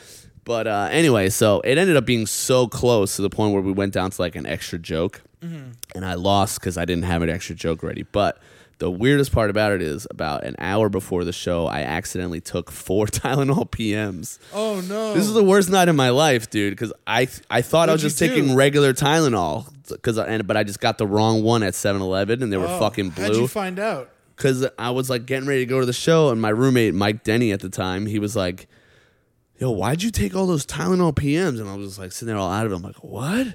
But uh, anyway, so it ended up being so close to the point where we went down to like an extra joke, and I lost because I didn't have an extra joke ready. But the weirdest part about it is, about an hour before the show, I accidentally took four Tylenol PMs. Oh no. This is the worst night of my life, dude. Because I I thought I was just taking do? regular Tylenol, because and but I just got the wrong one at 7-Eleven, and they were Oh, fucking blue. How'd you find out? because I was like getting ready to go to the show, and my roommate Mike Denny at the time, he was like, "Yo, why'd you take all those Tylenol PMs?" And I was just like sitting there all out of it. I'm like, "What?"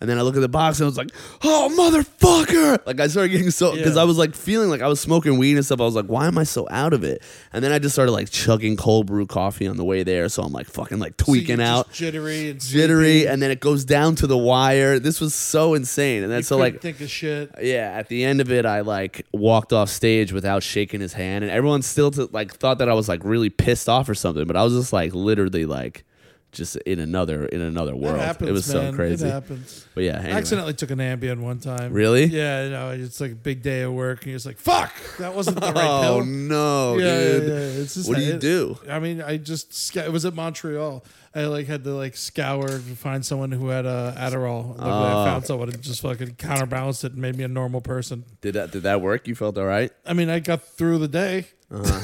And then I look at the box and I was like, "Oh, motherfucker!" Like I started getting so because Yeah. I was like feeling like I was smoking weed and stuff. I was like, "Why am I so out of it?" And then I just started like chugging cold brew coffee on the way there, so I'm like fucking like So you're tweaking just out. jittery and Jittery, sleepy. and then it goes down to the wire. This was so insane, and then You so couldn't like think of shit. yeah, at the end of it, I like walked off stage without shaking his hand, and everyone still to, like thought that I was like really pissed off or something. But I was just like literally like just in another in another It world. happens, it was man. so crazy. It happens. But yeah, I accidentally took an Ambien one time. Really? Yeah, you know, it's like a big day of work, and you're just like, "Fuck, that wasn't the right oh pill." Oh no, yeah, dude! yeah, yeah. It's just What do you it- do? I mean, I just it was at Montreal. I like had to like scour to find someone who had uh, Adderall. Oh. I found someone who just fucking counterbalanced it and made me a normal person. Did that did that work? You felt all right? I mean, I got through the day. Uh-huh.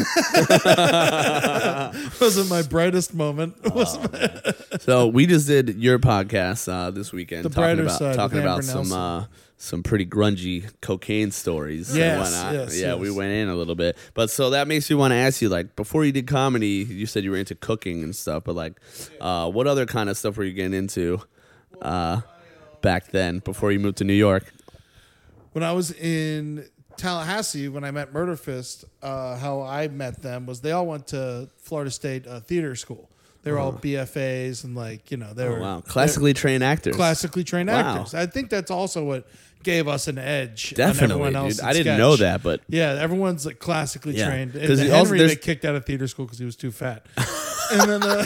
wasn't my brightest moment. wasn't So we just did your podcast uh, this weekend, The talking about side talking about Amber some uh, some pretty grungy cocaine stories Yes, and whatnot. yes, yeah, yes. we went in a little bit, but so that makes me want to ask you, like, before you did comedy, you said you were into cooking and stuff, but like, uh, what other kind of stuff were you getting into uh, back then before you moved to New York? when I was in Tallahassee, when I met Murderfist, uh, how I met them was they all went to Florida State uh, theater school. They were all BFAs and like you know they Oh were wow, classically trained actors. classically trained Wow. actors. I think that's also what gave us an edge. Definitely, everyone dude. I didn't sketch. know that, but Yeah, everyone's like classically Yeah. trained. 'Cause And he also- Henry there's- they kicked out of theater school because he was too fat. and then, uh,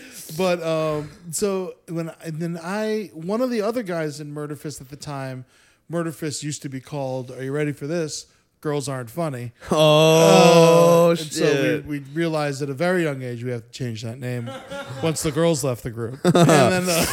but um, so when then I one of the other guys in Murderfist at the time, Murderfist used to be called. Are you ready for this? Girls aren't funny. Oh and shit! so we, we realized at a very young age we have to change that name once the girls left the group. and then uh,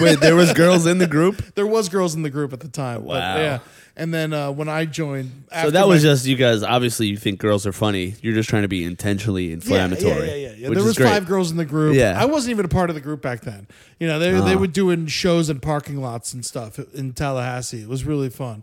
Wait, there was girls in the group. there was girls in the group at the time. but Wow. yeah. And then uh, when I joined, So that was my- just you guys. Obviously, you think girls are funny. You're just trying to be intentionally inflammatory. Yeah, yeah, yeah. yeah. There was great. five girls in the group. Yeah. I wasn't even a part of the group back then. You know, they they Uh-huh. were doing shows in parking lots and stuff in Tallahassee. It was really fun.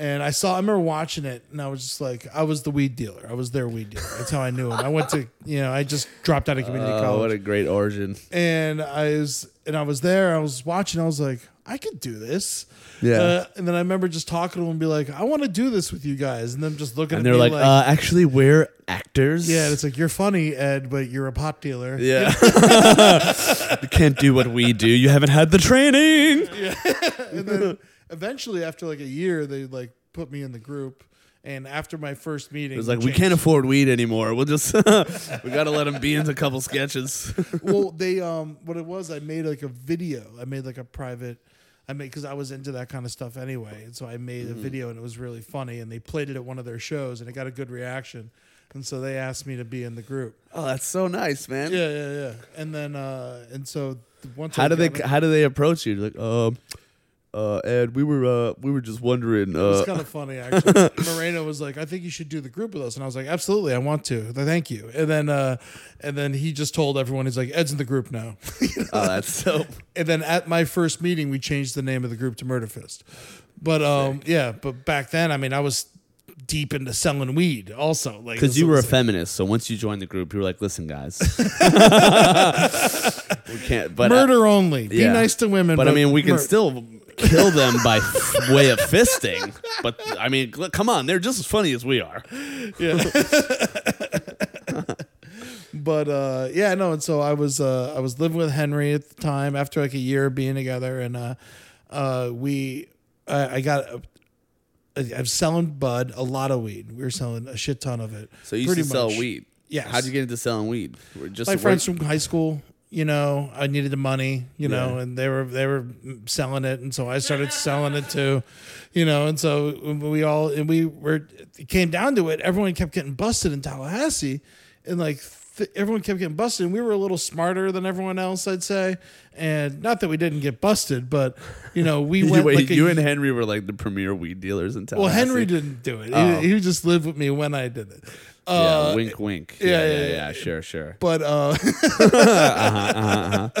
And I saw, I remember watching it, and I was just like, I was the weed dealer. I was their weed dealer. That's how I knew him. I went to, you know, I just dropped out of community Oh, college what a great origin! and I was and I was there. I was watching. I was like, I could do this. Yeah. Uh, and then I remember just talking to them and be like, I want to do this with you guys. And then just looking And at they're me like, like, uh, actually, we're actors. yeah. And it's like you're funny, Ed, but you're a pot dealer. yeah. you can't do what we do. You haven't had the training. and then eventually, after like a year, they like put me in the group. And after my first meeting, It was like we changed- can't afford weed anymore. We'll just we got to let him be in a couple sketches. well, they um, what it was, I made like a video. I made like a private. I made because I was into that kind of stuff anyway, and so I made Mm-hmm. a video and it was really funny. And they played it at one of their shows, and it got a good reaction. And so they asked me to be in the group. oh, that's so nice, man. Yeah, yeah, yeah. And then uh, and so once How I do they it- how do they approach you? Like, uh, uh, Ed, we were uh, we were just wondering. It was Uh, kind of funny actually. Moreno was like, "I think you should do the group with us," and I was like, "Absolutely, I want to. Thank you." And then, uh, and then he just told everyone, "He's like, Ed's in the group now." oh, that's so. and then at my first meeting, we changed the name of the group to Murderfist. But um, yeah, but back then, I mean, I was deep into selling weed, also, like Because you were a it's- feminist, so once you joined the group, you were like, "Listen, guys, we can't." But uh, murder only. Be nice to women. but I mean, we can still kill them by f- way of fisting. But I mean, come on, they're just as funny as we are. Yeah. but uh, yeah, no. And so I was uh, I was living with Henry at the time after like a year of being together, and uh, uh, we I, I got. I'm selling bud, a lot of weed. We were selling a shit ton of it. So you used Pretty to sell much. weed. Yes. How'd you get into selling weed? Were Just my friends from high school you know i needed the money you know and they were they were selling it. And so i started selling it too you know and so we all and we were it came down to it. Everyone kept getting busted in tallahassee. And like th- everyone kept getting busted. And we were a little smarter than everyone else i'd say. And not that we didn't get busted but you know we went wait, like a you and Henry were like the premier weed dealers in Tallahassee. well henry didn't do it. Oh. he, he just lived with me when i did it Yeah, uh, wink, wink. yeah, Yeah, yeah, yeah, yeah. Sure, sure. but uh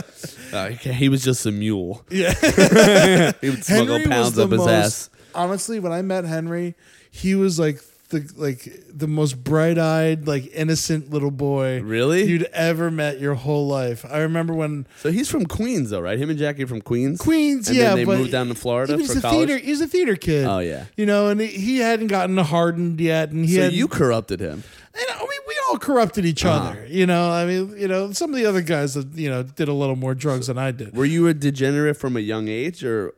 Uh, okay, he was just a mule. yeah He would smuggle Henry pounds up his most, ass. Honestly, when I met Henry, he was like the like the most bright eyed, like innocent little boy Really? you'd ever met your whole life. I remember when So he's from Queens, though, right? Him and Jackie are from Queens. Queens, And yeah, then they but moved down to Florida he was for a college. theater. He's a theater kid. Oh yeah. You know, and he, he hadn't gotten hardened yet, and he So had you corrupted him. And I mean, we all corrupted each Uh-huh. other. You know, I mean, you know, some of the other guys that you know did a little more drugs than I did. Were you a degenerate from a young age, or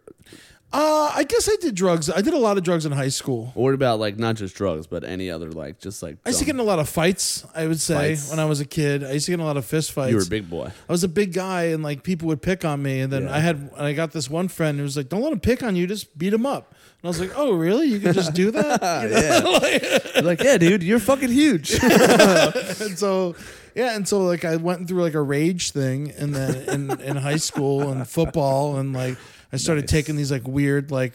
Uh, I guess I did drugs. I did a lot of drugs in high school. what about like not just drugs, but any other like just like I used to get in a lot of fights. I would say Fights? when I was a kid, I used to get in a lot of fist fights. you were a big boy. I was a big guy, and like people would pick on me, and then Yeah. I had and I got this one friend who was like, "Don't let him pick on you, just beat him up." And I was like, "Oh, really? You can just do that?" You know? yeah. You're like, yeah, dude, you're fucking huge. and so yeah, and so like I went through like a rage thing, and then in, in high school and football, and like I started Nice. taking these like weird like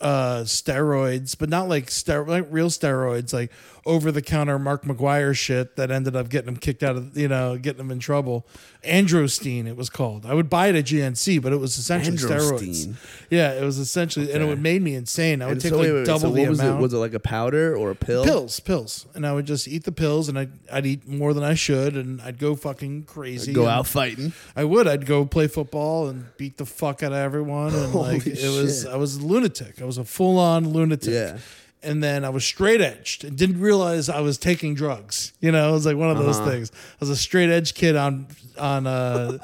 uh steroids, but not like ster- like real steroids, like over the counter Mark McGwire shit that ended up getting him kicked out of you know getting him in trouble. Androstein, it was called. I would buy it at GNC, but it was essentially steroids. Yeah, it was essentially, and it would made me insane. I would And take so like wait, wait, double so the was amount it? Was it like a powder or a pill? pills, pills, and I would just eat the pills, and I'd, I'd eat more than I should, and I'd go fucking crazy. Go out fighting. I would. I'd go play football and beat the fuck out of everyone, and like Holy it was. I was a lunatic. I was a full on lunatic. Yeah. And then I was straight edged and didn't realize I was taking drugs. You know, it was like one of those Uh-huh. things. I was a straight edge kid on on uh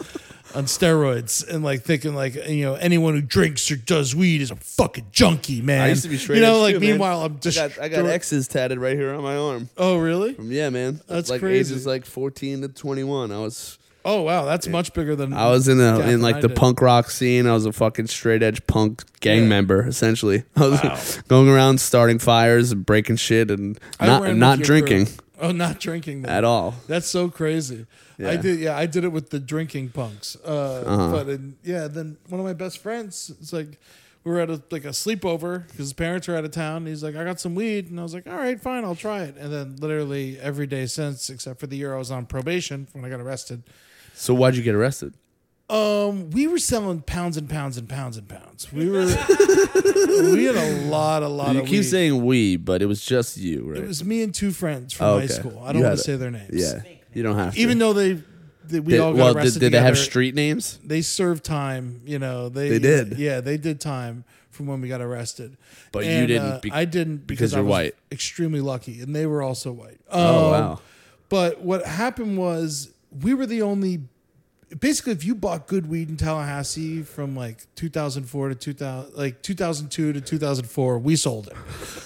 on steroids and like thinking like you know anyone who drinks or does weed is a fucking junkie, man. I used to be straight. You know, like too, man. meanwhile I'm I just got, I got X's tatted right here on my arm. Oh really? From yeah, man. That's like crazy. ages like fourteen to twenty one. I was Oh wow, that's much bigger than I was in the in like I the did. punk rock scene. I was a fucking straight edge punk gang Yeah. member, essentially. I was Wow. going around starting fires and breaking shit and I not ran with not your drinking crew. Oh, not drinking then. at all. That's so crazy. I Yeah. did, yeah, I did it with the drinking punks. Uh, Uh-huh. But in, yeah, then one of my best friends, it's like we were at a, like a sleepover because his parents were out of town. He's like, I got some weed, and I was like, all right, fine, I'll try it. And then literally every day since, except for the year I was on probation when I got arrested, So why'd you get arrested? um, we were selling pounds and pounds and pounds and pounds. We were we had a lot, a lot You of keep weed. saying we, but it was just you, right? it was me and two friends from Oh, high okay. school. I don't want to say their names. yeah, you don't have to. Even though they, they we Did- all got well, did, arrested did they have together. street names? they served time. You know, they They did? Yeah, they did time from when we got arrested. But you And, didn't uh, be- I didn't because, because I you're was white. Extremely lucky, and they were also white. Oh, Um, wow. But what happened was we were the only. Basically, if you bought good weed in Tallahassee from like 2004 to 2000, like 2002 to 2004, we sold it.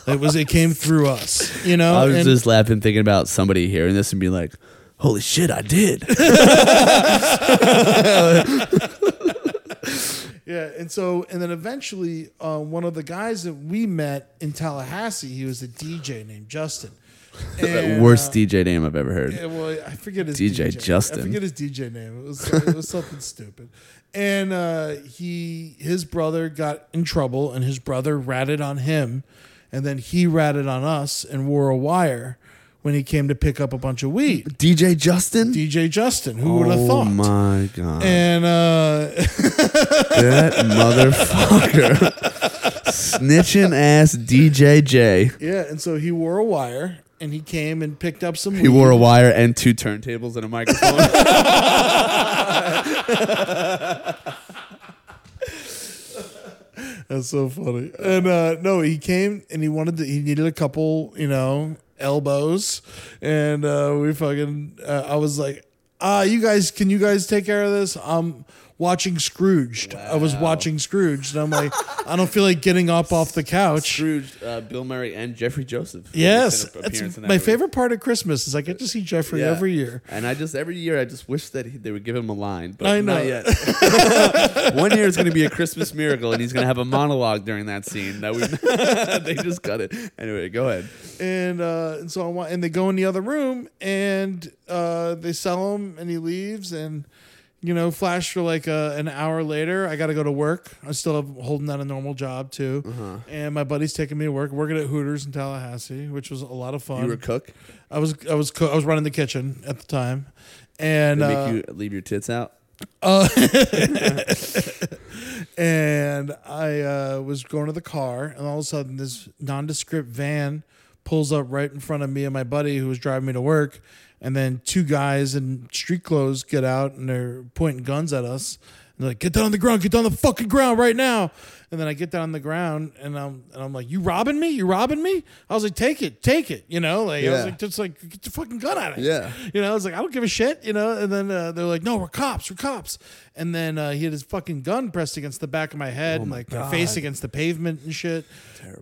It was it came through us, you know. I was And- just laughing, thinking about somebody hearing this and being like, "Holy shit, I did!" Yeah, and so and then eventually, uh, one of the guys that we met in Tallahassee, he was a DJ named Justin. And, Worst uh, DJ name I've ever heard. Yeah, well, I forget his DJ DJ, Justin. I forget his DJ name. It was it was something stupid. And uh, he his brother got in trouble, and his brother ratted on him, and then he ratted on us and wore a wire when he came to pick up a bunch of weed. DJ Justin. DJ Justin, who would have thought? oh my god, And uh, that motherfucker, snitching ass DJ J. Yeah, and so he wore a wire and he came and picked up some He weed. wore a wire and two turntables and a microphone. That's so funny. And uh no, he came and he wanted to he needed a couple, you know, elbows. And uh we fucking uh, I was like, "Ah, you guys can you guys take care of this?" I'm watching Scrooged. I was watching Scrooged and I'm like, I don't feel like getting up off the couch. Scrooge, uh, Bill Murray, and Jeffrey Joseph. Yes, an that's appearance in that my movie. favorite part of Christmas is I get to see Jeffrey Yeah. every year. And I just every year I just wish that he, they would give him a line, but I know. not yet. One year it's going to be a Christmas miracle, and he's going to have a monologue during that scene. That we they just cut it. Anyway, go ahead. and uh, and so I want, and they go in the other room and uh, they sell him, and he leaves, and you know, flash for like uh, an hour later, I got to go to work. I'm still holding down a normal job too, Uh-huh. and my buddy's taking me to work, working at Hooters in Tallahassee, which was a lot of fun. You were a cook. I was I was co- I was running the kitchen at the time, and uh, make you leave your tits out. uh, and I uh, was going to the car, and all of a sudden, this nondescript van pulls up right in front of me and my buddy who was driving me to work. And then two guys in street clothes get out and they're pointing guns at us. And they're like, "Get down on the ground! Get down on the fucking ground right now!" And then I get down on the ground and I'm and I'm like, "You robbing me? You robbing me?" I was like, "Take it, take it!" You know, like I was Yeah. like, "Just like get the fucking gun out of it." Yeah. You know, I was like, I don't give a shit, you know. And then uh, they're like, no, we're cops, we're cops. And then uh, he had his fucking gun pressed against the back of my head and like my face against the pavement and shit.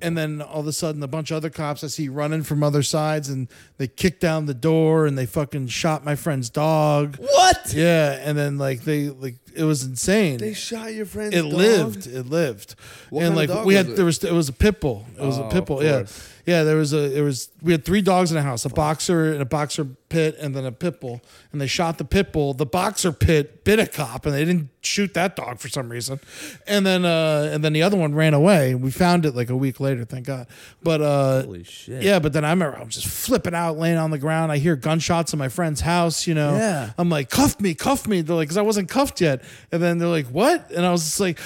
And then all of a sudden, a bunch of other cops I see running from other sides and they kicked down the door and they fucking shot my friend's dog. What? Yeah. And then like they, like, it was insane. They shot your friend's it dog? lived. It lived. What and kind like of dog we was had it? there was it was a pit bull. It was Oh, a of pit bull. Yeah. course. Yeah, there was a there was we had three dogs in the house, a boxer and a boxer pit and then a pit bull. And they shot the pit bull. The boxer pit bit a cop and they didn't shoot that dog for some reason. And then uh and then the other one ran away. We found it like a week later, thank God. But uh Holy shit. yeah, but then I remember I was just flipping out, laying on the ground. I hear gunshots in my friend's house. You know, Yeah. I'm like, cuff me, cuff me. They're like, because I wasn't cuffed yet. And then they're like, what? And I was just like,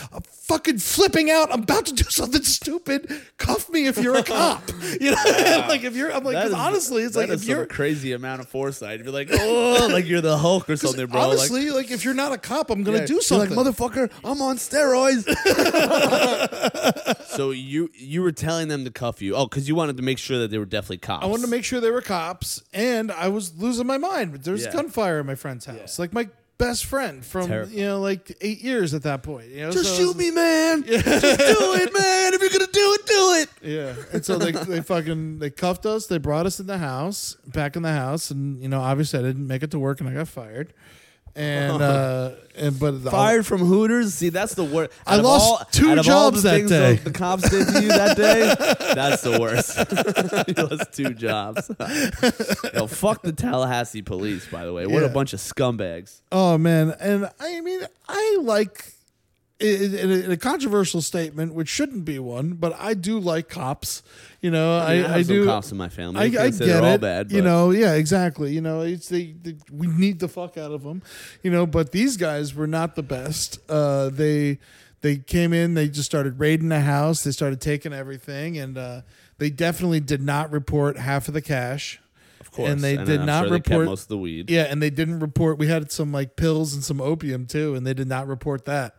fucking flipping out. I'm about to do something stupid. Cuff me if you're a cop. You know, like if you're, I'm like, is- honestly, it's like if you're. A crazy amount of foresight. You're like, oh, like you're the Hulk or something, bro. Honestly, like, if you're not a cop, I'm gonna Yeah, do something. Like motherfucker, I'm on steroids. so you you were telling them to cuff you? Oh, because you wanted to make sure that they were definitely cops. I wanted to make sure they were cops, and I was losing my mind. There was Yeah. gunfire in my friend's house. Like my best friend from Terrible. you know like eight years at that point. You know, Just so shoot me, man. Yeah. Just do it, man. If you're gonna do it, do it. Yeah, and so they they fucking they cuffed us. They brought us in the house, back in the house, and you know obviously I didn't make it to work and I got fired. And uh, and but Fired from Hooters. See, that's the worst. I lost all- two out of all jobs the that day. The, the cops did to you that day. That's the worst. you lost two jobs. Yo, fuck the Tallahassee police. By the way, what a bunch of scumbags. Oh man, and I mean, I like in, a, controversial statement, which shouldn't be one, but I do like cops. You know, I, I, mean, I, I, have some do. cops in my family. I, I, I get they're all it. bad. you know, yeah, exactly. You know, it's they, they we need the fuck out of them. You know, but these guys were not the best. Uh, they they came in, they just started raiding the house, they started taking everything, and uh, they definitely did not report half of the cash. of course. and they did I'm not sure report- most of the weed. Yeah, and they didn't report. We had some like pills and some opium too, and they did not report that.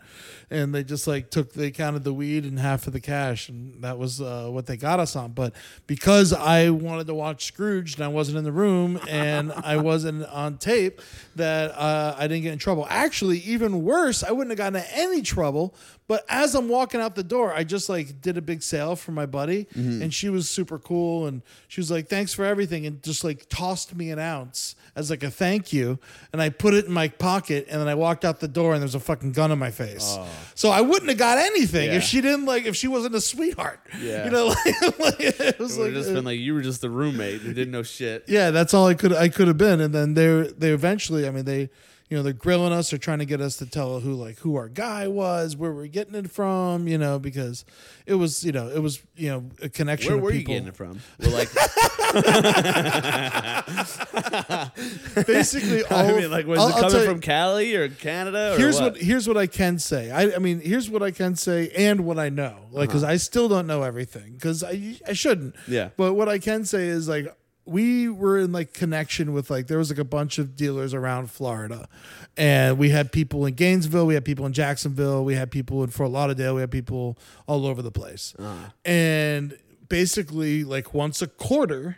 And they just like took they counted the weed and half of the cash, and that was uh, what they got us on. But because I wanted to watch Scrooge and I wasn't in the room and I wasn't on tape, that uh, I didn't get in trouble. Actually, even worse, I wouldn't have gotten in any trouble. But as I'm walking out the door, I just like did a big sale for my buddy, and she was super cool, and she was like, "Thanks for everything," and just like tossed me an ounce as like a thank you, and I put it in my pocket, and then I walked out the door, and there's a fucking gun in my face. So I wouldn't have got anything Yeah. if she didn't like if she wasn't a sweetheart. Yeah. you know, like, like, it was would like, have just been like uh, you were just the roommate who didn't know shit. yeah, that's all I could I could have been. And then they they eventually, I mean, they you know they're grilling us. They're trying to get us to tell who like who our guy was, where we're getting it from. You know, because it was you know it was you know a connection. Where were you people. getting it from? We're like, Basically, all I mean, like, was I'll- it coming you- from Cali or Canada? Or here's what? what? here's what I can say. I, I mean, here's what I can say and what I know. Like, because uh-huh. I still don't know everything because I I shouldn't. Yeah. But what I can say is like we were in like connection with like there was like a bunch of dealers around Florida, and we had people in Gainesville, we had people in Jacksonville, we had people in Fort Lauderdale, we had people all over the place, uh. and basically like once a quarter,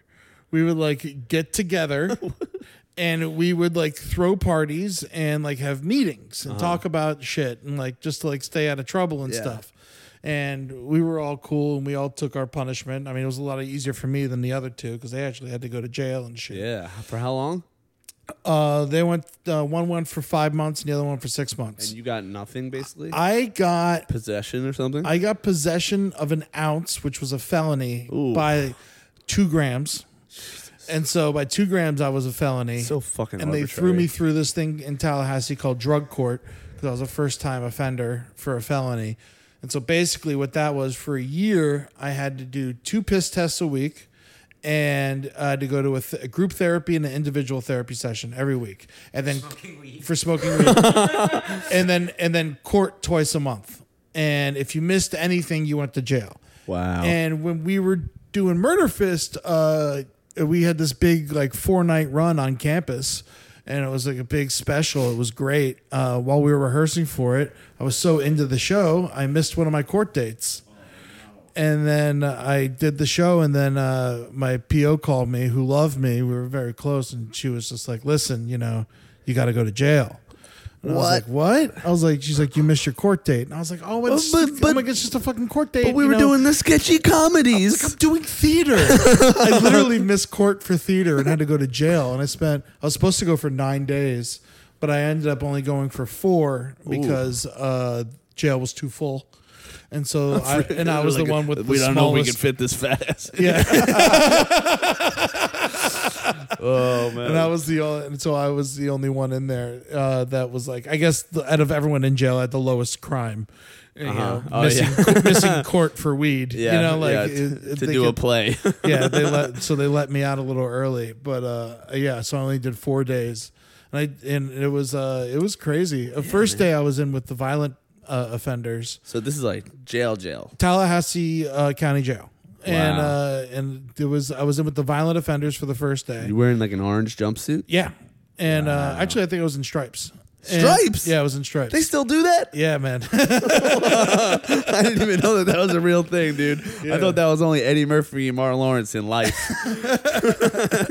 we would like get together. and we would like throw parties and like have meetings and uh-huh. talk about shit and like just to like stay out of trouble and Yeah. stuff. And we were all cool and we all took our punishment. I mean, it was a lot easier for me than the other two because they actually had to go to jail and shit. Yeah. For how long? Uh, they went uh, one went for five months and the other one for six months. And you got nothing basically? I got Possession or something? I got possession of an ounce, which was a felony, Ooh. by two grams. And so by two grams, I was a felony. so fucking and they threw me through this thing in Tallahassee called drug court because I was a first time offender for a felony. And so basically, what that was for a year, I had to do two piss tests a week, and I had to go to a, th- a group therapy and an individual therapy session every week, and then Smoking weed. for smoking weed, and then and then court twice a month. And if you missed anything, you went to jail. Wow. And when we were doing Murderfist, uh, we had this big like four night run on campus, and it was like a big special. It was great. Uh, while we were rehearsing for it, I was so into the show, I missed one of my court dates. And then I did the show, and then uh, my PO called me, who loved me. We were very close, and she was just like, "Listen, you know, you got to go to jail." And I was What? like, "What?" I was like, "She's like, you missed your court date," and I was like, "Oh, it's but- oh my God, it's just a fucking court date." but we you were know? doing the sketchy comedies. I'm doing theater. I literally missed court for theater and had to go to jail. And I spent, I was supposed to go for nine days, but I ended up only going for four because uh, jail was too full. And so, I, and I was the Like, one with the We don't know if we can smallest- fit this fast. Yeah, oh man. and I was the only, and so I was the only one in there uh, that was like, I guess, the, out of everyone in jail, I had the lowest crime. You Uh-huh. know, Oh, missing, yeah. missing court for weed. yeah, you know, like yeah, to, it- to do a play. yeah, they let so they let me out a little early, but uh, yeah, so I only did four days, and I and it was uh, it was crazy. The first day I was in with the violent uh, offenders, so this is like jail, jail. Tallahassee uh, County Jail, and uh, and it was I was in with the violent offenders for the first day. You wearing like an orange jumpsuit? Yeah, and uh, actually I think I was in stripes. And- Stripes? yeah, I was in Stripes. They still do that? yeah, man. I didn't even know that that was a real thing, dude. I thought that was only Eddie Murphy and Martin Lawrence in life.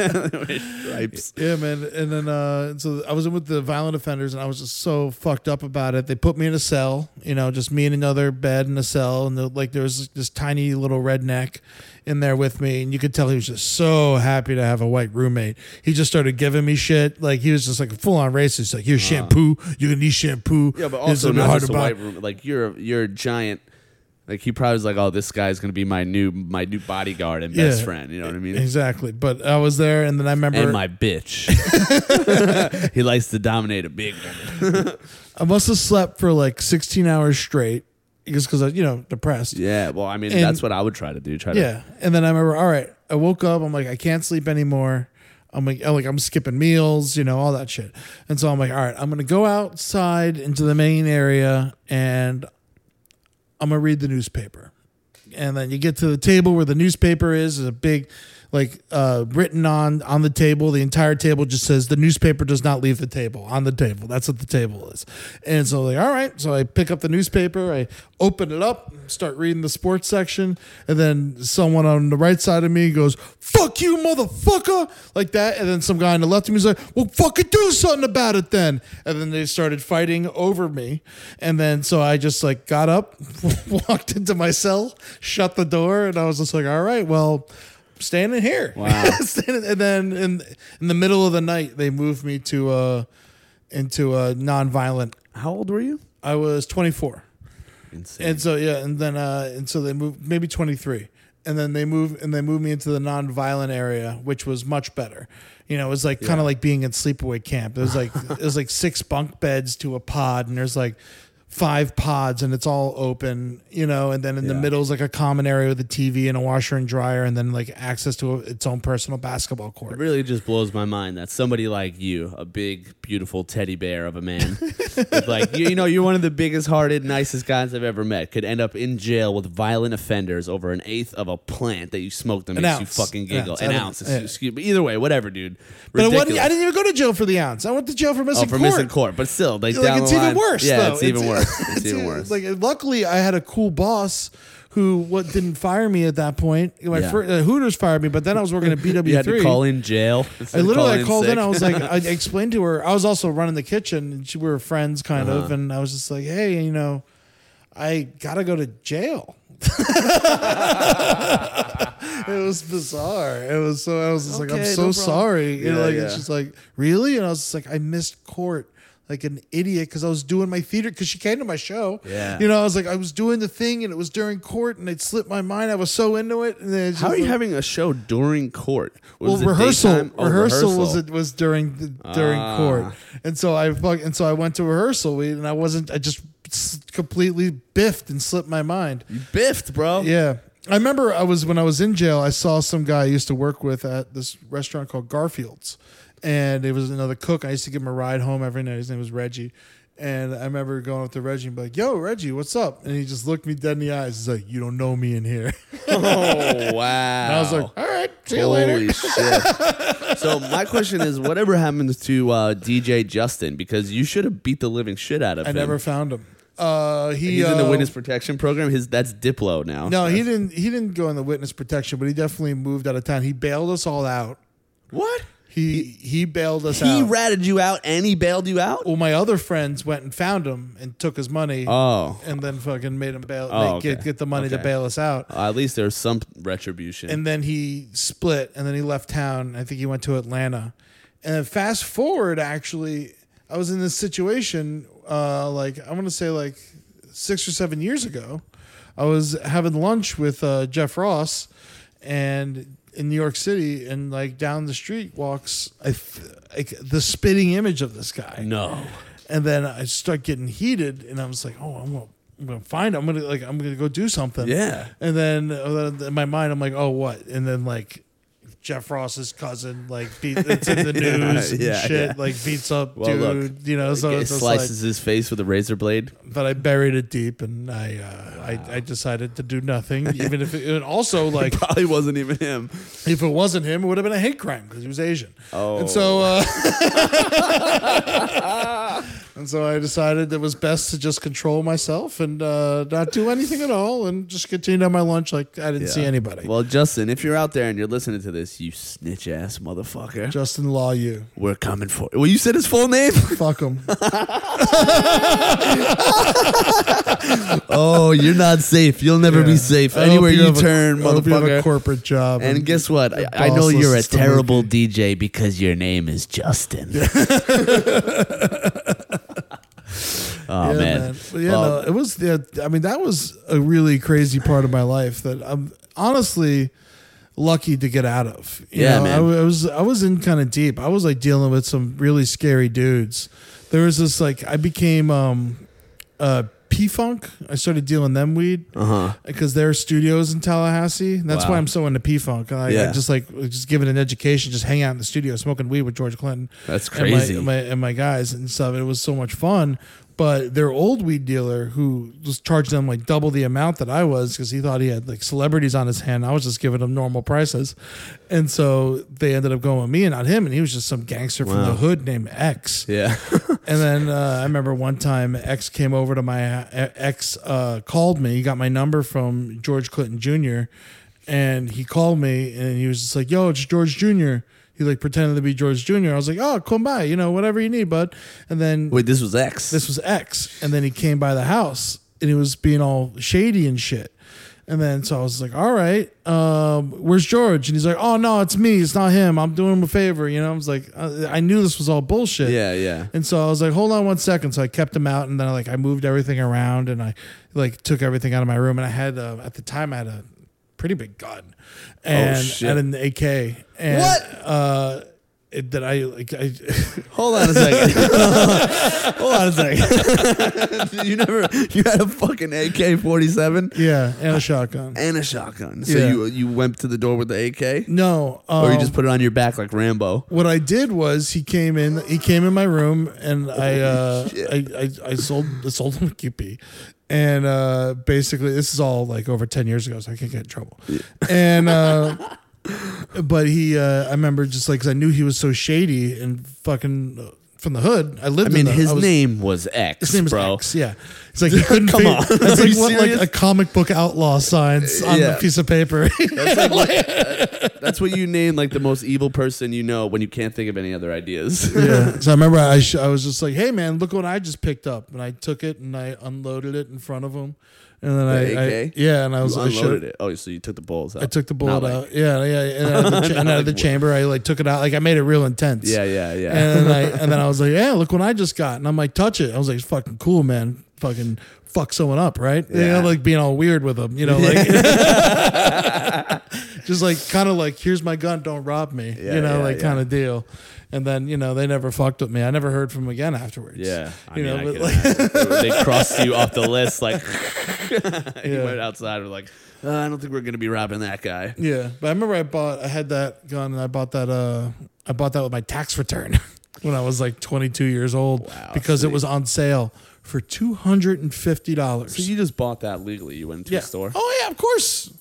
Stripes. Yeah, man. And then uh so I was in with the violent offenders and I was just so fucked up about it. They put me in a cell, you know, just me in another bed in a cell and the, like there was this tiny little redneck in there with me and you could tell he was just so happy to have a white roommate. He just started giving me shit. Like he was just like a full on racist. Like here's shampoo, you're gonna need shampoo. Uh-huh. Yeah, but also not hard just a buy." white room. Like you're a, you're a giant. Like he probably was like, oh, this guy's gonna be my new my new bodyguard and best Yeah. friend. You know what I mean? Exactly. But I was there and then I remember And my bitch. he likes to dominate a big woman. I must have slept for like 16 hours straight just because I, you know, depressed. Yeah, well, I mean, And- that's what I would try to do. Try to Yeah. And then I remember, all right, I woke up. I'm like, I can't sleep anymore. I'm like, I'm like, I'm skipping meals, you know, all that shit. And so I'm like, all right, I'm gonna go outside into the main area and I'm gonna read the newspaper. And then you get to the table where the newspaper is, is a big like uh, written on on the table. The entire table just says the newspaper does not leave the table on the table. That's what the table is. And so like, all right. So I pick up the newspaper, I open it up, start reading the sports section, and then someone on the right side of me goes, "Fuck you, motherfucker!" like that. And then some guy on the left of me is like, "Well, fucking do something about it then." And then they started fighting over me. And then so I just like got up, walked into my cell, shut the door, and I was just like, "All right, well." Standing here. Wow. standing, and then in in the middle of the night, they moved me to uh into a nonviolent. How old were you? I was 24, Insane. and so yeah, and then uh and so they moved maybe 23, and then they moved and they moved me into the nonviolent area, which was much better. You know, it was like kind of like being in sleepaway camp. It was like it was like six bunk beds to a pod, and there's like five pods and it's all open, you know, and then in the middle is like a common area with a TV and a washer and dryer and then like access to a, its own personal basketball court. It really just blows my mind that somebody like you, a big, beautiful teddy bear of a man, like you, you know, you're one of the biggest hearted, nicest guys I've ever met, could end up in jail with violent offenders over an eighth of a plant that you smoked that An makes you ounce. fucking An giggle. ounce. An I don't- ounce. yeah. Excuse me. Either way, whatever, dude. But I, Ridiculous. I didn't even go to jail for the ounce. I went to jail for missing court. Oh, for court. missing court, but still, like, Like it's the even worse. Yeah, though. it's even worse. It's, even worse. Like luckily, I had a cool boss who what didn't fire me at that point. My Yeah. fir- uh, Hooters fired me, but then I was working at BW3. you had to call in jail. I literally I called in. I was like, I explained to her. I was also running the kitchen, and she, we were friends, kind of. Uh-huh. And I was just like, hey, you know, I gotta go to jail. it was bizarre. It was so. I was just like, I'm so no sorry. You know, like, yeah. And she's like, really? And I was just like, I missed court. Like an idiot because I was doing my theater because she came to my show. Yeah. You know, I was like, I was doing the thing and it was during court and it slipped my mind. I was so into it. And then How are you like- having a show during court? well, Was it rehearsal, daytime? Oh, rehearsal was it was during the, during Ah. court, and so I fuck, and so I went to rehearsal, and I wasn't, I just completely biffed and slipped my mind. You biffed, bro. Yeah, I remember I was when I was in jail, I saw some guy I used to work with at this restaurant called Garfield's, and it was another cook. I used to give him a ride home every night. His name was Reggie. And I remember going up to Reggie and be like, "Yo, Reggie, what's up?" And he just looked me dead in the eyes. He's like, "You don't know me in here." Oh wow! And I was like, "All right, see you later." Holy shit! so my question is, whatever happens to uh, DJ Justin? Because you should have beat the living shit out of him. I him. never found him. Uh, he He's in the uh, witness protection program. His that's Diplo now. No, he didn't. He didn't go in the witness protection, but he definitely moved out of town. He bailed us all out. What? He he bailed us out. He ratted you out and he bailed you out. well, my other friends went and found him and took his money, Oh, and then fucking made him bail. Oh, make- okay. get get the money to Okay. bail us out. Uh, at least there's some retribution. And then he split, and then he left town. I think he went to Atlanta. And then fast forward, actually, I was in this situation, uh, like I want to say like six or seven years ago. I was having lunch with uh, Jeff Ross, and in New York City, and like down the street walks I th- like the spitting image of this guy. no. And then I start getting heated, and I was like, "Oh, I'm gonna, I'm gonna find. Him. I'm gonna like, I'm gonna go do something." Yeah. And then uh, in my mind, I'm like, "Oh, what?" And then like Jeff Ross's cousin, like, beat, it's in the news and Yeah, shit, yeah. like beats up Well, look, dude, you know. So It it's just like, slices his face with a razor blade. but I buried it deep, and I, uh, I, I decided to do nothing, even if it, and also like Probably wasn't even him. if it wasn't him, it would have been a hate crime because he was Asian. Oh. And so, uh, And so I decided it was best to just control myself and uh, not do anything at all and just continue on my lunch like I didn't see anybody. Well, Justin, if you're out there and you're listening to this, you snitch ass motherfucker, Justin Law, you. we're coming for. Well, you said his full name. Fuck him. oh, you're not safe. You'll never be safe anywhere you, turn, hope you have a motherfucker. corporate job. and guess what? I, I know boss you're a listens to terrible DJ because your name is Justin. oh Yeah, man. But yeah, Well, no, it was. Yeah, I mean, that was a really crazy part of my life that I'm honestly lucky to get out of. You Yeah, know, man. I, I was I was in kind of deep. I was like dealing with some really scary dudes. There was this like I became um uh P Funk. I started dealing them weed Uh-huh. because their studios in Tallahassee. That's Wow. why I'm so into P Funk. I, I Yeah. just like just give it an education, just hang out in the studio smoking weed with George Clinton. That's and my- crazy. And my, and my guys and stuff. It was so much fun. But their old weed dealer, who was charging them like double the amount that I was, because he thought he had like celebrities on his hand. I was just giving them normal prices, and so they ended up going with me and not him. And he was just some gangster from Wow. the hood named X. Yeah. And then uh, I remember one time X came over to my uh, X uh, called me. He got my number from George Clinton Jr. And he called me and he was just like, "Yo, it's George Jr." He like pretended to be George Jr. I was like, "Oh, come by, you know, whatever you need, bud." And then Wait, this was X. this was X. And then he came by the house and he was being all shady and shit. And then so I was like, all right, um, where's George? And he's like, oh, no, it's me. It's not him. I'm doing him a favor. You know, I was like, I, I knew this was all bullshit. yeah, yeah. And so I was like, hold on one second. So I kept him out and then I like, I moved everything around and I like took everything out of my room. And I had, uh, at the time, I had a pretty big gun and Oh, shit. Had an AK. And, What? Uh, it, that I like, I, Hold on a second. Hold on a second. you never you had a fucking AK forty seven yeah, and a shotgun. and a shotgun. So Yeah. you you went to the door with the AK? No, um, Or you just put it on your back like Rambo? what I did was he came in. He came in my room, and I uh. I, I I sold I sold him a QP, and uh, basically this is all like over ten years ago, so I can't get in trouble. And uh, but he, uh, I remember just like 'cause I knew he was so shady and fucking from the hood. I lived. I mean in the, his I was- name was X, His name is bro. X. Yeah, it's like he couldn't. Come on. It's like what like a comic book outlaw signs on Yeah. a piece of paper. That's, like what, uh, that's what you name like the most evil person you know when you can't think of any other ideas. yeah. So I remember I sh- I was just like, "Hey man, look what I just picked up," and I took it and I unloaded it in front of him, and then The I, I yeah, and I was You I unloaded it. Oh, so you took the bullets out. I took the bullet like- out. Yeah, yeah, and out of the, cha- out of the like- chamber, I like took it out. Like I made it real intense. Yeah, yeah, yeah. And then I and then I was like, "Yeah, look what I just got," and I'm like, "Touch it." I was like, "It's fucking cool, man. Fucking fuck someone up, right? You Yeah. know, like being all weird with them. You know, like just like kind of like, here's my gun, don't rob me. Yeah, you know, yeah, like kind of deal. And then you know they never fucked with me. I never heard from them again afterwards. Yeah, I You mean, know, like- they crossed you off the list. Like, you went outside. We're like, uh, I don't think we're gonna be robbing that guy. Yeah, but I remember I bought I had that gun and I bought that uh I bought that with my tax return when I was like 22 years old Wow, because it was on sale for two hundred and fifty dollars. So you just bought that legally? You went to yeah. a store? Oh yeah, of course,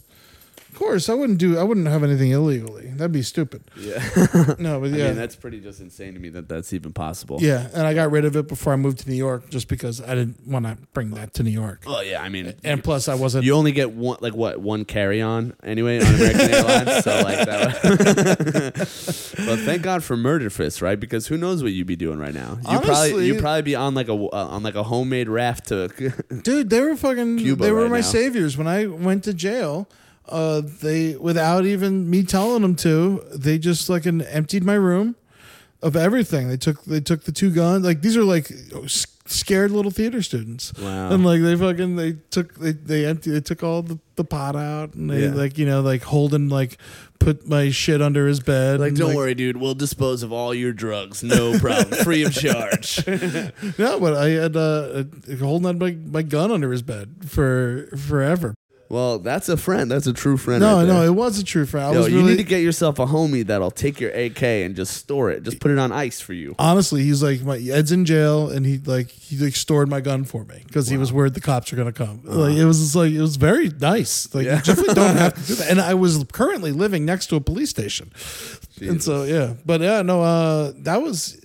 of course. I wouldn't do I wouldn't have anything illegally. That'd be stupid. Yeah. No, but I yeah. mean, that's pretty just insane to me that that's even possible. yeah, and I got rid of it before I moved to New York just because I didn't want to bring that to New York. Well, yeah. I mean, And plus, I wasn't. you only get one, like what, one carry on anyway on American Airlines. So like that. but thank God for Murderfist, right? Because who knows what you'd be doing right now? You probably Honestly- you probably be on like a uh, on like a homemade raft to. Dude, they were fucking. Cuba they were right my now. saviors when I went to jail. Uh, they without even me telling them to, they just like an emptied my room of everything. They took they took the two guns. Like these are like scared little theater students. Wow. And like they fucking they took they they empty they took all the, the pot out and they Yeah. like you know like Holden like put my shit under his bed. Like, don't worry, dude. We'll dispose of all your drugs, no problem, free of charge. No, but I had uh, Holden had my, my gun under his bed for forever. Well, that's a friend. That's a true friend. No, right no, there. it was a true friend. I Yo, was you really need to get yourself a homie that'll take your AK and just store it. Just put it on ice for you. honestly. He's like my Ed's in jail, and he like he like stored my gun for me because he was worried the cops were gonna come. Like it was just like it was very nice. Like you definitely don't have to do that. And I was currently living next to a police station, and so yeah. But yeah, no, uh, that was.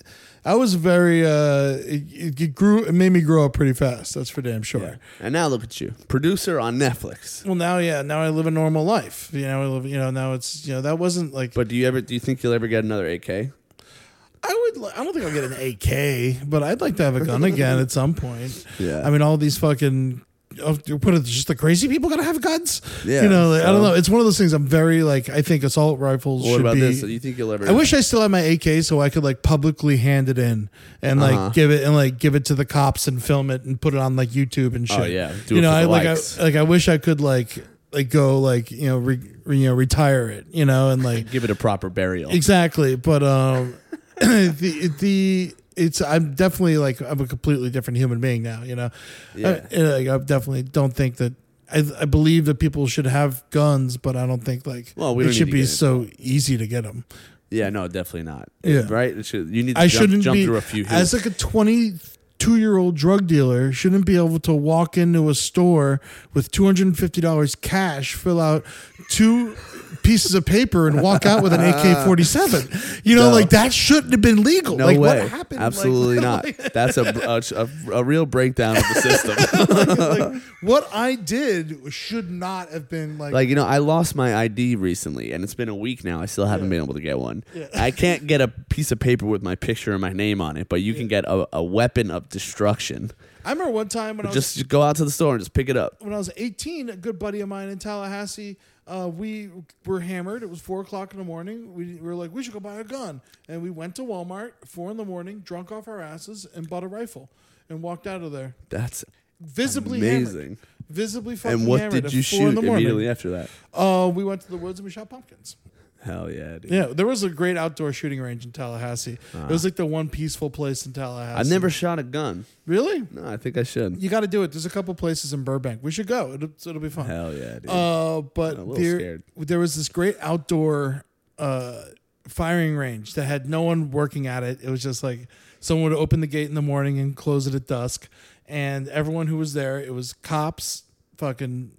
I was very. Uh, it, it grew. It made me grow up pretty fast. That's for damn sure. And now look at you, producer on Netflix. Well, now, yeah, now I live a normal life. You know, I live. You know, now it's. You know, that wasn't like. But do you ever do you think you'll ever get another AK? I would. I don't think I'll get an AK, but I'd like to have a gun again at some point. Yeah. I mean, all these fucking. Oh, put it just the crazy people gotta have guns. Yeah, You know, like, I don't know. It's one of those things. I'm very like. I think assault rifles What should about be. this? Do you think you'll ever? I wish I still had my AK so I could like publicly hand it in and like Uh-huh. give it and like give it to the cops and film it and put it on like YouTube and shit. Oh, yeah. Do you know, I like likes. I like I wish I could like like go like you know re, re- you know retire it you know and like give it a proper burial. exactly but um the the it's I'm definitely like I'm a completely different human being now you know Yeah. I, like, I definitely don't think that I, I believe that people should have guns but I don't think like Well, we it should be so easy to get them Yeah, no, definitely not. Yeah. right. It should, you need to I jump, shouldn't jump be through a few hoops. as like a 22 year old drug dealer shouldn't be able to walk into a store with $250 cash fill out two pieces of paper and walk out with an uh, AK-47 you know No. like that shouldn't have been legal no like way. what happened Like, Absolutely not. like- That's a, a, a, a real breakdown of the system. like, what I did should not have been like, like you know, I lost my ID recently, and it's been a week now. I still haven't been able to get one. I can't get a piece of paper with my picture and my name on it, but you can get a, a weapon of destruction. I remember one time when I was Just go out to the store and just pick it up. when I was 18, a good buddy of mine in Tallahassee, uh, we were hammered. It was four o'clock in the morning. We, we were like, we should go buy a gun. And we went to Walmart, four in the morning, drunk off our asses, and bought a rifle and walked out of there. That's Visibly hammered. amazing. Visibly fucking And what hammered did you shoot the morning. immediately after that? Uh, we went to the woods and we shot pumpkins. Hell yeah, dude. Yeah, there was a great outdoor shooting range in Tallahassee. It was like the one peaceful place in Tallahassee. I've never shot a gun. really. No, I think I should. You got to do it. There's a couple places in Burbank. We should go. It'll, it'll be fun. Hell yeah, dude. Uh, but I'm a little there, scared. there was this great outdoor uh, firing range that had no one working at it. It was just like someone would open the gate in the morning and close it at dusk, and everyone who was there, it was cops, fucking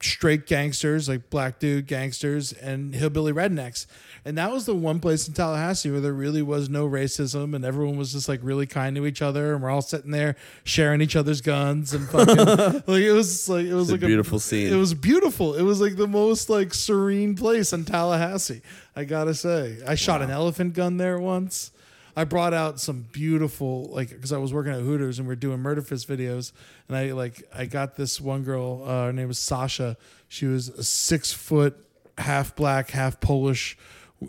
straight gangsters like black dude gangsters and hillbilly rednecks. And that was the one place in tallahassee where there really was no racism and everyone was just like really kind to each other and we're all sitting there sharing each other's guns and fucking like it was like it was a like beautiful scene. it was beautiful. It was like the most like serene place in tallahassee i gotta say. I shot an elephant gun there once I brought out some beautiful like because I was working at Hooters and we are doing Murderfist videos. And I like I got this one girl uh, her name was Sasha. She was a six foot half black half Polish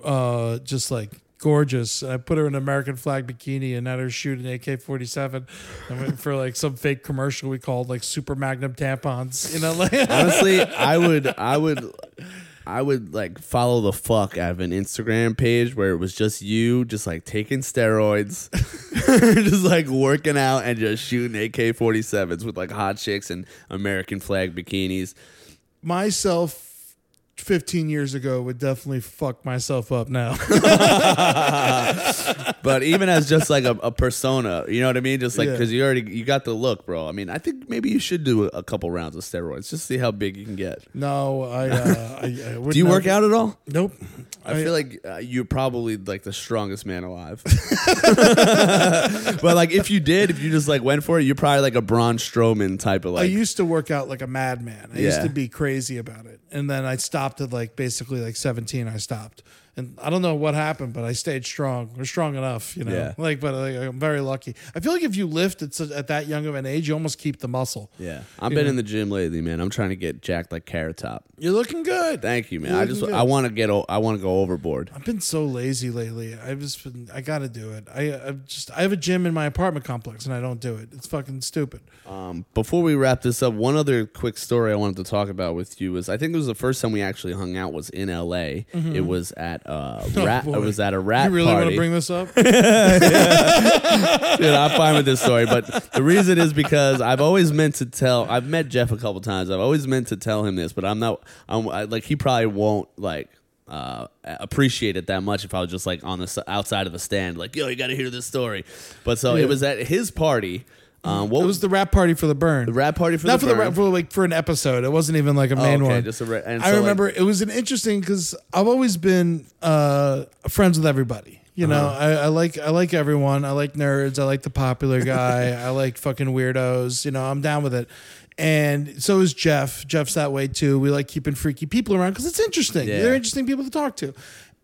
uh, just like gorgeous. And I put her in an American flag bikini and had her shoot an AK forty seven and went for like some fake commercial we called like super magnum tampons you know like Honestly, I would, I would, I would like follow the fuck out of an Instagram page where it was just you, just like taking steroids, just like working out and just shooting AK forty sevens with like hot chicks and American flag bikinis. myself 15 years ago would definitely fuck myself up now But even as just like a, a persona, you know what I mean? Just like Yeah. because you already you got the look, bro. I mean, I think maybe you should do a, couple rounds of steroids just see how big you can get. No, I. Uh, I, I would Do you work out at all? Nope. I feel like uh, you're probably like the strongest man alive. but like if you did, if you just like went for it, you're probably like a Braun Strowman type of like. I used to work out like a madman. I used to be crazy about it, and then I stopped at like basically like 17. I stopped, and I don't know what happened, but I stayed strong. We're strong enough, you know. Yeah. Like, but like, I'm very lucky. I feel like if you lift at, such- at that young of an age, you almost keep the muscle. yeah, I've been know. in the gym lately, man. I'm trying to get jacked like Carrot Top. You're looking good. Thank you, man. You're I just looking I want to get I want to go overboard. I've been so lazy lately. I've just been. I got to do it. I I just. I have a gym in my apartment complex, and I don't do it. It's fucking stupid. Um, before we wrap this up, one other quick story I wanted to talk about with you is I think it was the first time we actually hung out was in L.A. It was at uh, Oh, rat. was at a rat party. you really want party. to bring this up? Dude, I'm fine with this story, but the reason is because I've always meant to tell. I've met Jeff a couple times. I've always meant to tell him this, but I'm not. I'm I, like he probably won't like uh, appreciate it that much if I was just like on the s- outside of the stand, like yo, you got to hear this story. But so it was at his party. Um, what it was the wrap party for the burn. the wrap party for Not the for the burn? wrap, for like for an episode. It wasn't even like a Oh, main okay, one. just a and I so, like- remember it was an interesting because I've always been uh, friends with everybody. You know, Uh-huh. I, I like I like everyone. I like nerds. I like the popular guy. I like fucking weirdos. You know, I'm down with it. And so is Jeff. Jeff's that way too. We like keeping freaky people around because it's interesting. Yeah. They're interesting people to talk to.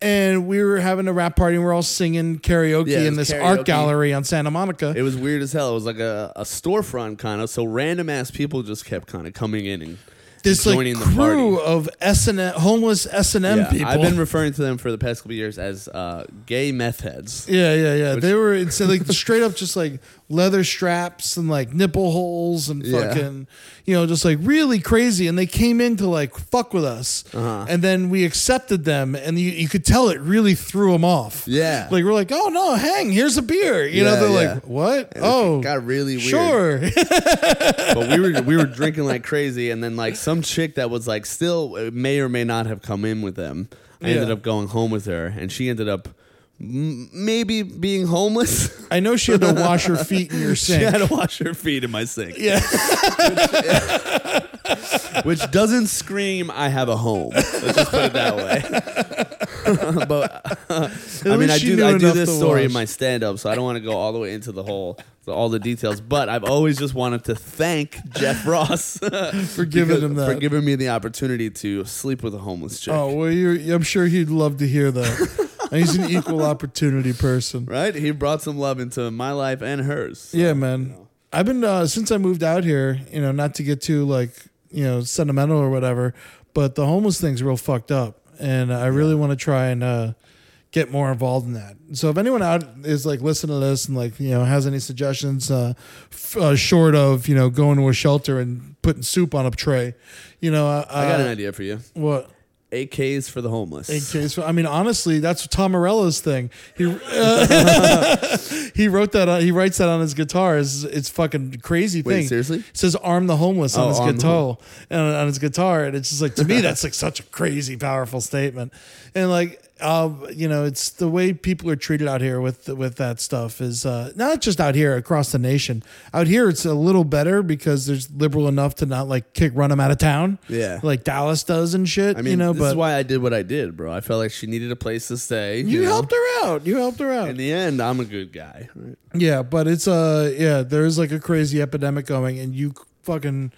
And we were having a wrap party and we're all singing karaoke Yeah, in this art gallery on Santa Monica. It was weird as hell. It was like a, a storefront kind of. So random ass people just kept kind of coming in and this like joining the crew party. of S and homeless S and M Yeah, people. I've been referring to them for the past couple of years as uh, gay meth heads. Yeah, yeah, yeah. they were it's like straight up just like leather straps and like nipple holes and Yeah. fucking, you know, just like really crazy. And they came in to like fuck with us, Uh-huh. and then we accepted them, and you, you could tell it really threw them off. Yeah. like we're like, oh no, hang, here's a beer. You know, they're yeah. like, what? Oh, got really weird. sure. but we were we were drinking like crazy, and then like some chick that was like still uh, may or may not have come in with them. I ended up going home with her, and she ended up m- maybe being homeless. I know she had to wash her feet in your sink. she had to wash her feet in my sink, yeah, which doesn't scream "I have a home." Let's just put it that way. but uh, I mean, I do I do this to story in my stand up, so I don't want to go all the way into the whole. All the details, but I've always just wanted to thank Jeff Ross for giving him that. for giving me the opportunity to sleep with a homeless chick. oh well, you're, I'm sure he'd love to hear that. He's an equal opportunity person. Right? He brought some love into my life and hers. So, Yeah, man. I've been uh, since I moved out here. You know, not to get too like you know sentimental or whatever, but the homeless thing's real fucked up, and I really want to try and uh, get more involved in that. So if anyone out is like listening to this and like you know has any suggestions, uh, f- uh, short of you know going to a shelter and putting soup on a tray, you know, uh, I got an idea for you. What? AKs for the homeless. AKs. case, I mean, honestly, that's Tom Morello's thing. He uh, he wrote that. On, he writes that on his guitar. It's, it's fucking crazy Wait, thing. seriously? It says "arm the homeless" on Oh, his guitar, and on his guitar, and it's just like to me, that's like such a crazy, powerful statement. And like, um, you know, it's the way people are treated out here with with that stuff is uh, not just out here across the nation. Out here, it's a little better because there's liberal enough to not like kick run them out of town. Yeah. like Dallas does and shit. I mean, you know, this but is why I did what I did, bro. I felt like she needed a place to stay. you, know? helped her out. You helped her out. In the end, I'm a good guy. Right? Yeah, but it's uh yeah, there is like a crazy epidemic going, and you fucking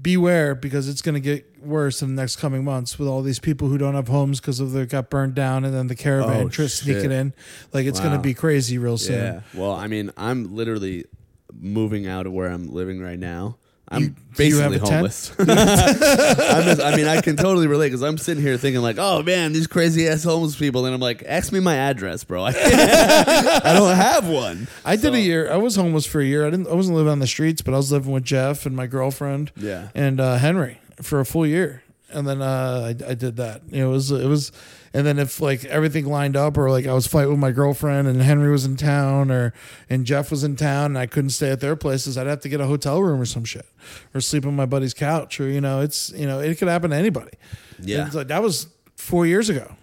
beware because it's gonna get worse in the next coming months with all these people who don't have homes because of they got burned down, and then the caravan Oh, just sneaking in. Like it's gonna be crazy real soon. Yeah. Well, I mean, I'm literally moving out of where I'm living right now. I'm You- do you have basically homeless. Just, I mean, I can totally relate because I'm sitting here thinking like, oh man, these crazy ass homeless people, and I'm like, ask me my address, bro. I, I don't have one. I did a year. I was homeless for a year. I didn't. I wasn't living on the streets, but I was living with Jeff and my girlfriend. Yeah. And uh, Henry for a full year, and then uh, I, I did that. You know, it was it was, and then if like everything lined up, or like I was fighting with my girlfriend and Henry was in town, or and Jeff was in town, and I couldn't stay at their places, I'd have to get a hotel room or some shit, or sleep on my buddy's couch, or you know, it's you know, it could happen to anybody. Yeah. It's like that was four years ago.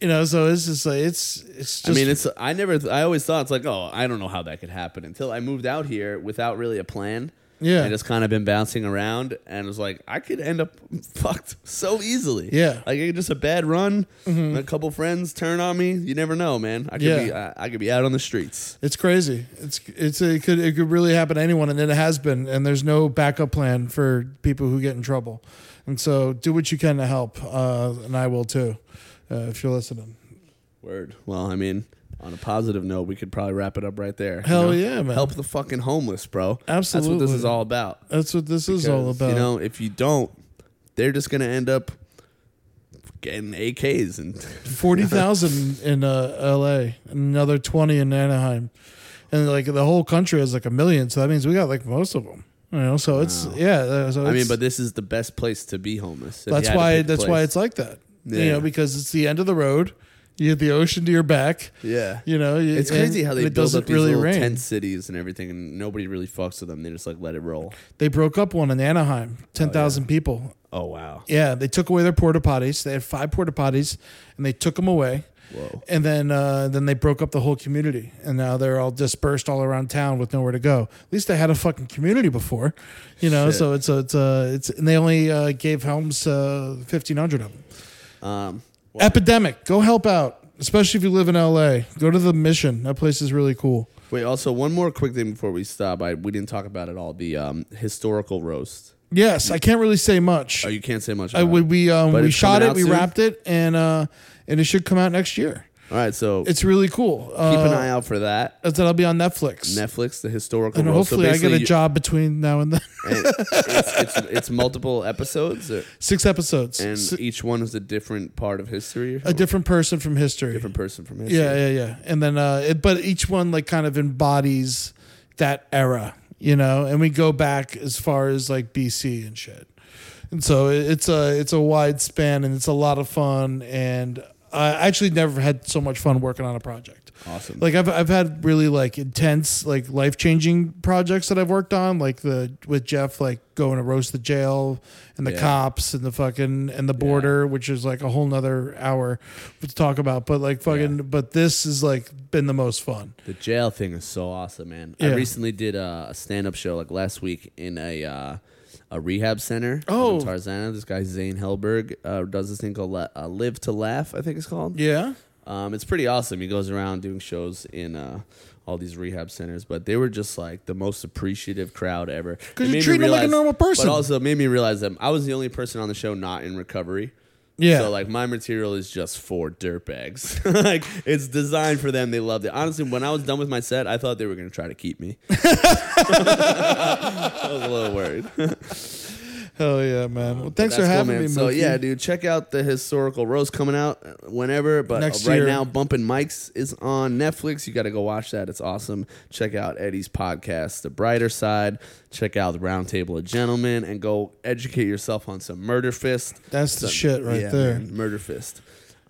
You know, so it's just like it's it's just I mean, it's. I never. I always thought it's like, oh, I don't know how that could happen until I moved out here without really a plan. Yeah. and just kind of been bouncing around, and it was like I could end up fucked so easily. Yeah. like just a bad run, a couple friends turn on me. You never know, man. I could Yeah. be. I, I could be out on the streets. It's crazy. It's it's it could it could really happen to anyone, and it has been. And there's no backup plan for people who get in trouble. And so, do what you can to help, uh, and I will too, uh, if you're listening. Word. Well, I mean, on a positive note, we could probably wrap it up right there. you Hell know? yeah, man. Help the fucking homeless, bro. Absolutely, That's what this is all about. That's what this is all about. You know, if you don't, they're just gonna end up getting AKs and forty thousand in uh, L.A., another twenty in Anaheim, and like the whole country has like a million. So that means we got like most of them. You know, so it's yeah. uh, So I mean, but this is the best place to be homeless. that's why that's why it's like that. You know, because it's the end of the road. You have the ocean to your back. yeah. You know, you- It's crazy and how they build up these really little rain. tent cities and everything, and nobody really fucks with them. They just like let it roll. They broke up one in Anaheim, ten thousand people. Oh wow! Yeah, they took away their porta potties. They had five porta potties, and they took them away. Whoa. And then uh, then they broke up the whole community, and now they're all dispersed all around town with nowhere to go. At least they had a fucking community before, you know. Shit. So it's a, it's a, it's and they only uh, gave Helms uh, fifteen hundred of them. Um, well, Epidemic, go help out. especially if you live in LA. Go to the Mission. That place is really cool. Wait, also one more quick thing before we stop. I we didn't talk about it all. The um, historical roast. Yes, I can't really say much. Oh, you can't say much. I would we um we shot it, we soon? wrapped it, and uh and it should come out next year. All right, so It's really cool. Uh, an eye out for that. That'll be on Netflix. Netflix, the historical and. So hopefully I get a you- job between now and then. and it's, it's, it's multiple episodes, or- Six episodes. and S- each one is a different part of history. A different person from history. different person from history. Yeah, yeah, yeah. And then, uh, it, but each one like kind of embodies that era, you know. And we go back as far as like BC and shit. And so it- it's a it's a wide span and it's a lot of fun. And I actually never had so much fun working on a project. Awesome. Like I've I've had really like intense like life changing projects that I've worked on, like the with Jeff like going to roast the jail and the Yeah. cops and the fucking and the border, which is like a whole nother hour to talk about. But like fucking, but this has like been the most fun. The jail thing is so awesome, man. I recently did a, a stand up show like last week in a uh, a rehab center. Oh. in Tarzana. This guy Zane Helberg uh, does this thing called La- uh, Live to Laugh. I think it's called. Yeah, Um, it's pretty awesome. He goes around doing shows in uh, all these rehab centers, but they were just like the most appreciative crowd ever. Because me treating them like a normal person. But also made me realize that I was the only person on the show not in recovery. Yeah. So like my material is just for dirtbags. like it's designed for them. They loved it. Honestly, when I was done with my set, I thought they were gonna try to keep me. I was a little worried. Hell yeah, man. Well, um, thanks for having man. me. So yeah, dude, check out the historical roast coming out uh, whenever. But Next right year. now, Bumpin' Mics is on Netflix. You got to go watch that. It's awesome. Check out Eddie's podcast, The Brighter Side. Check out the Roundtable of Gentlemen, and go educate yourself on some Murderfist. That's the shit right yeah, there. man, Murderfist.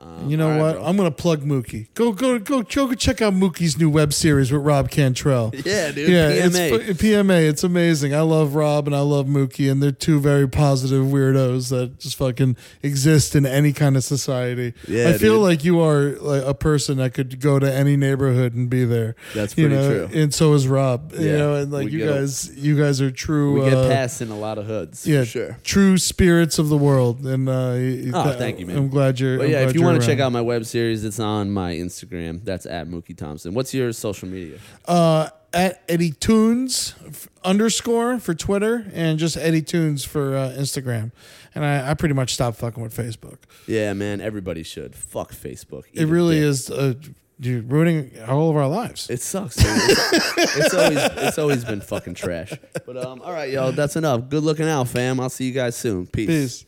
Um, You know right, what? bro. I'm gonna plug Mookie. Go go go go go check out Mookie's new web series with Rob Cantrell. Yeah, dude. Yeah, PMA. it's PMA. It's amazing. I love Rob and I love Mookie, and they're two very positive weirdos that just fucking exist in any kind of society. Yeah, I feel dude. like you are like a person that could go to any neighborhood and be there. That's you pretty know, true. and so is Rob. You Yeah, know, and like you guys, you guys are true. we get uh, past in a lot of hoods. yeah, for sure. true spirits of the world. And uh, Oh, that- thank you, man. I'm glad you're. But yeah, if you you're want to check out my web series, it's on my Instagram. That's at Mookie Thompson. What's your social media? uh, at Eddie Tunes f- underscore for Twitter and just Eddie Tunes for uh, Instagram. And I, I pretty much stopped fucking with Facebook. Yeah, man, everybody should. Fuck Facebook. Eat It really dick. is, uh, dude, ruining all of our lives. It sucks. It's, it's always it's always been fucking trash. But um, all right, y'all, that's enough. Good looking out, fam. I'll see you guys soon. Peace. Peace.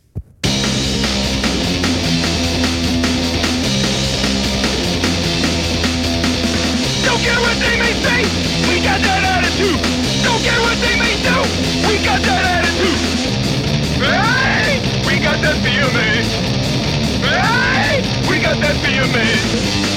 Don't care what they may say, we got that attitude. Don't care what they may do, we got that attitude. Hey, we got that man. Hey, we got that man.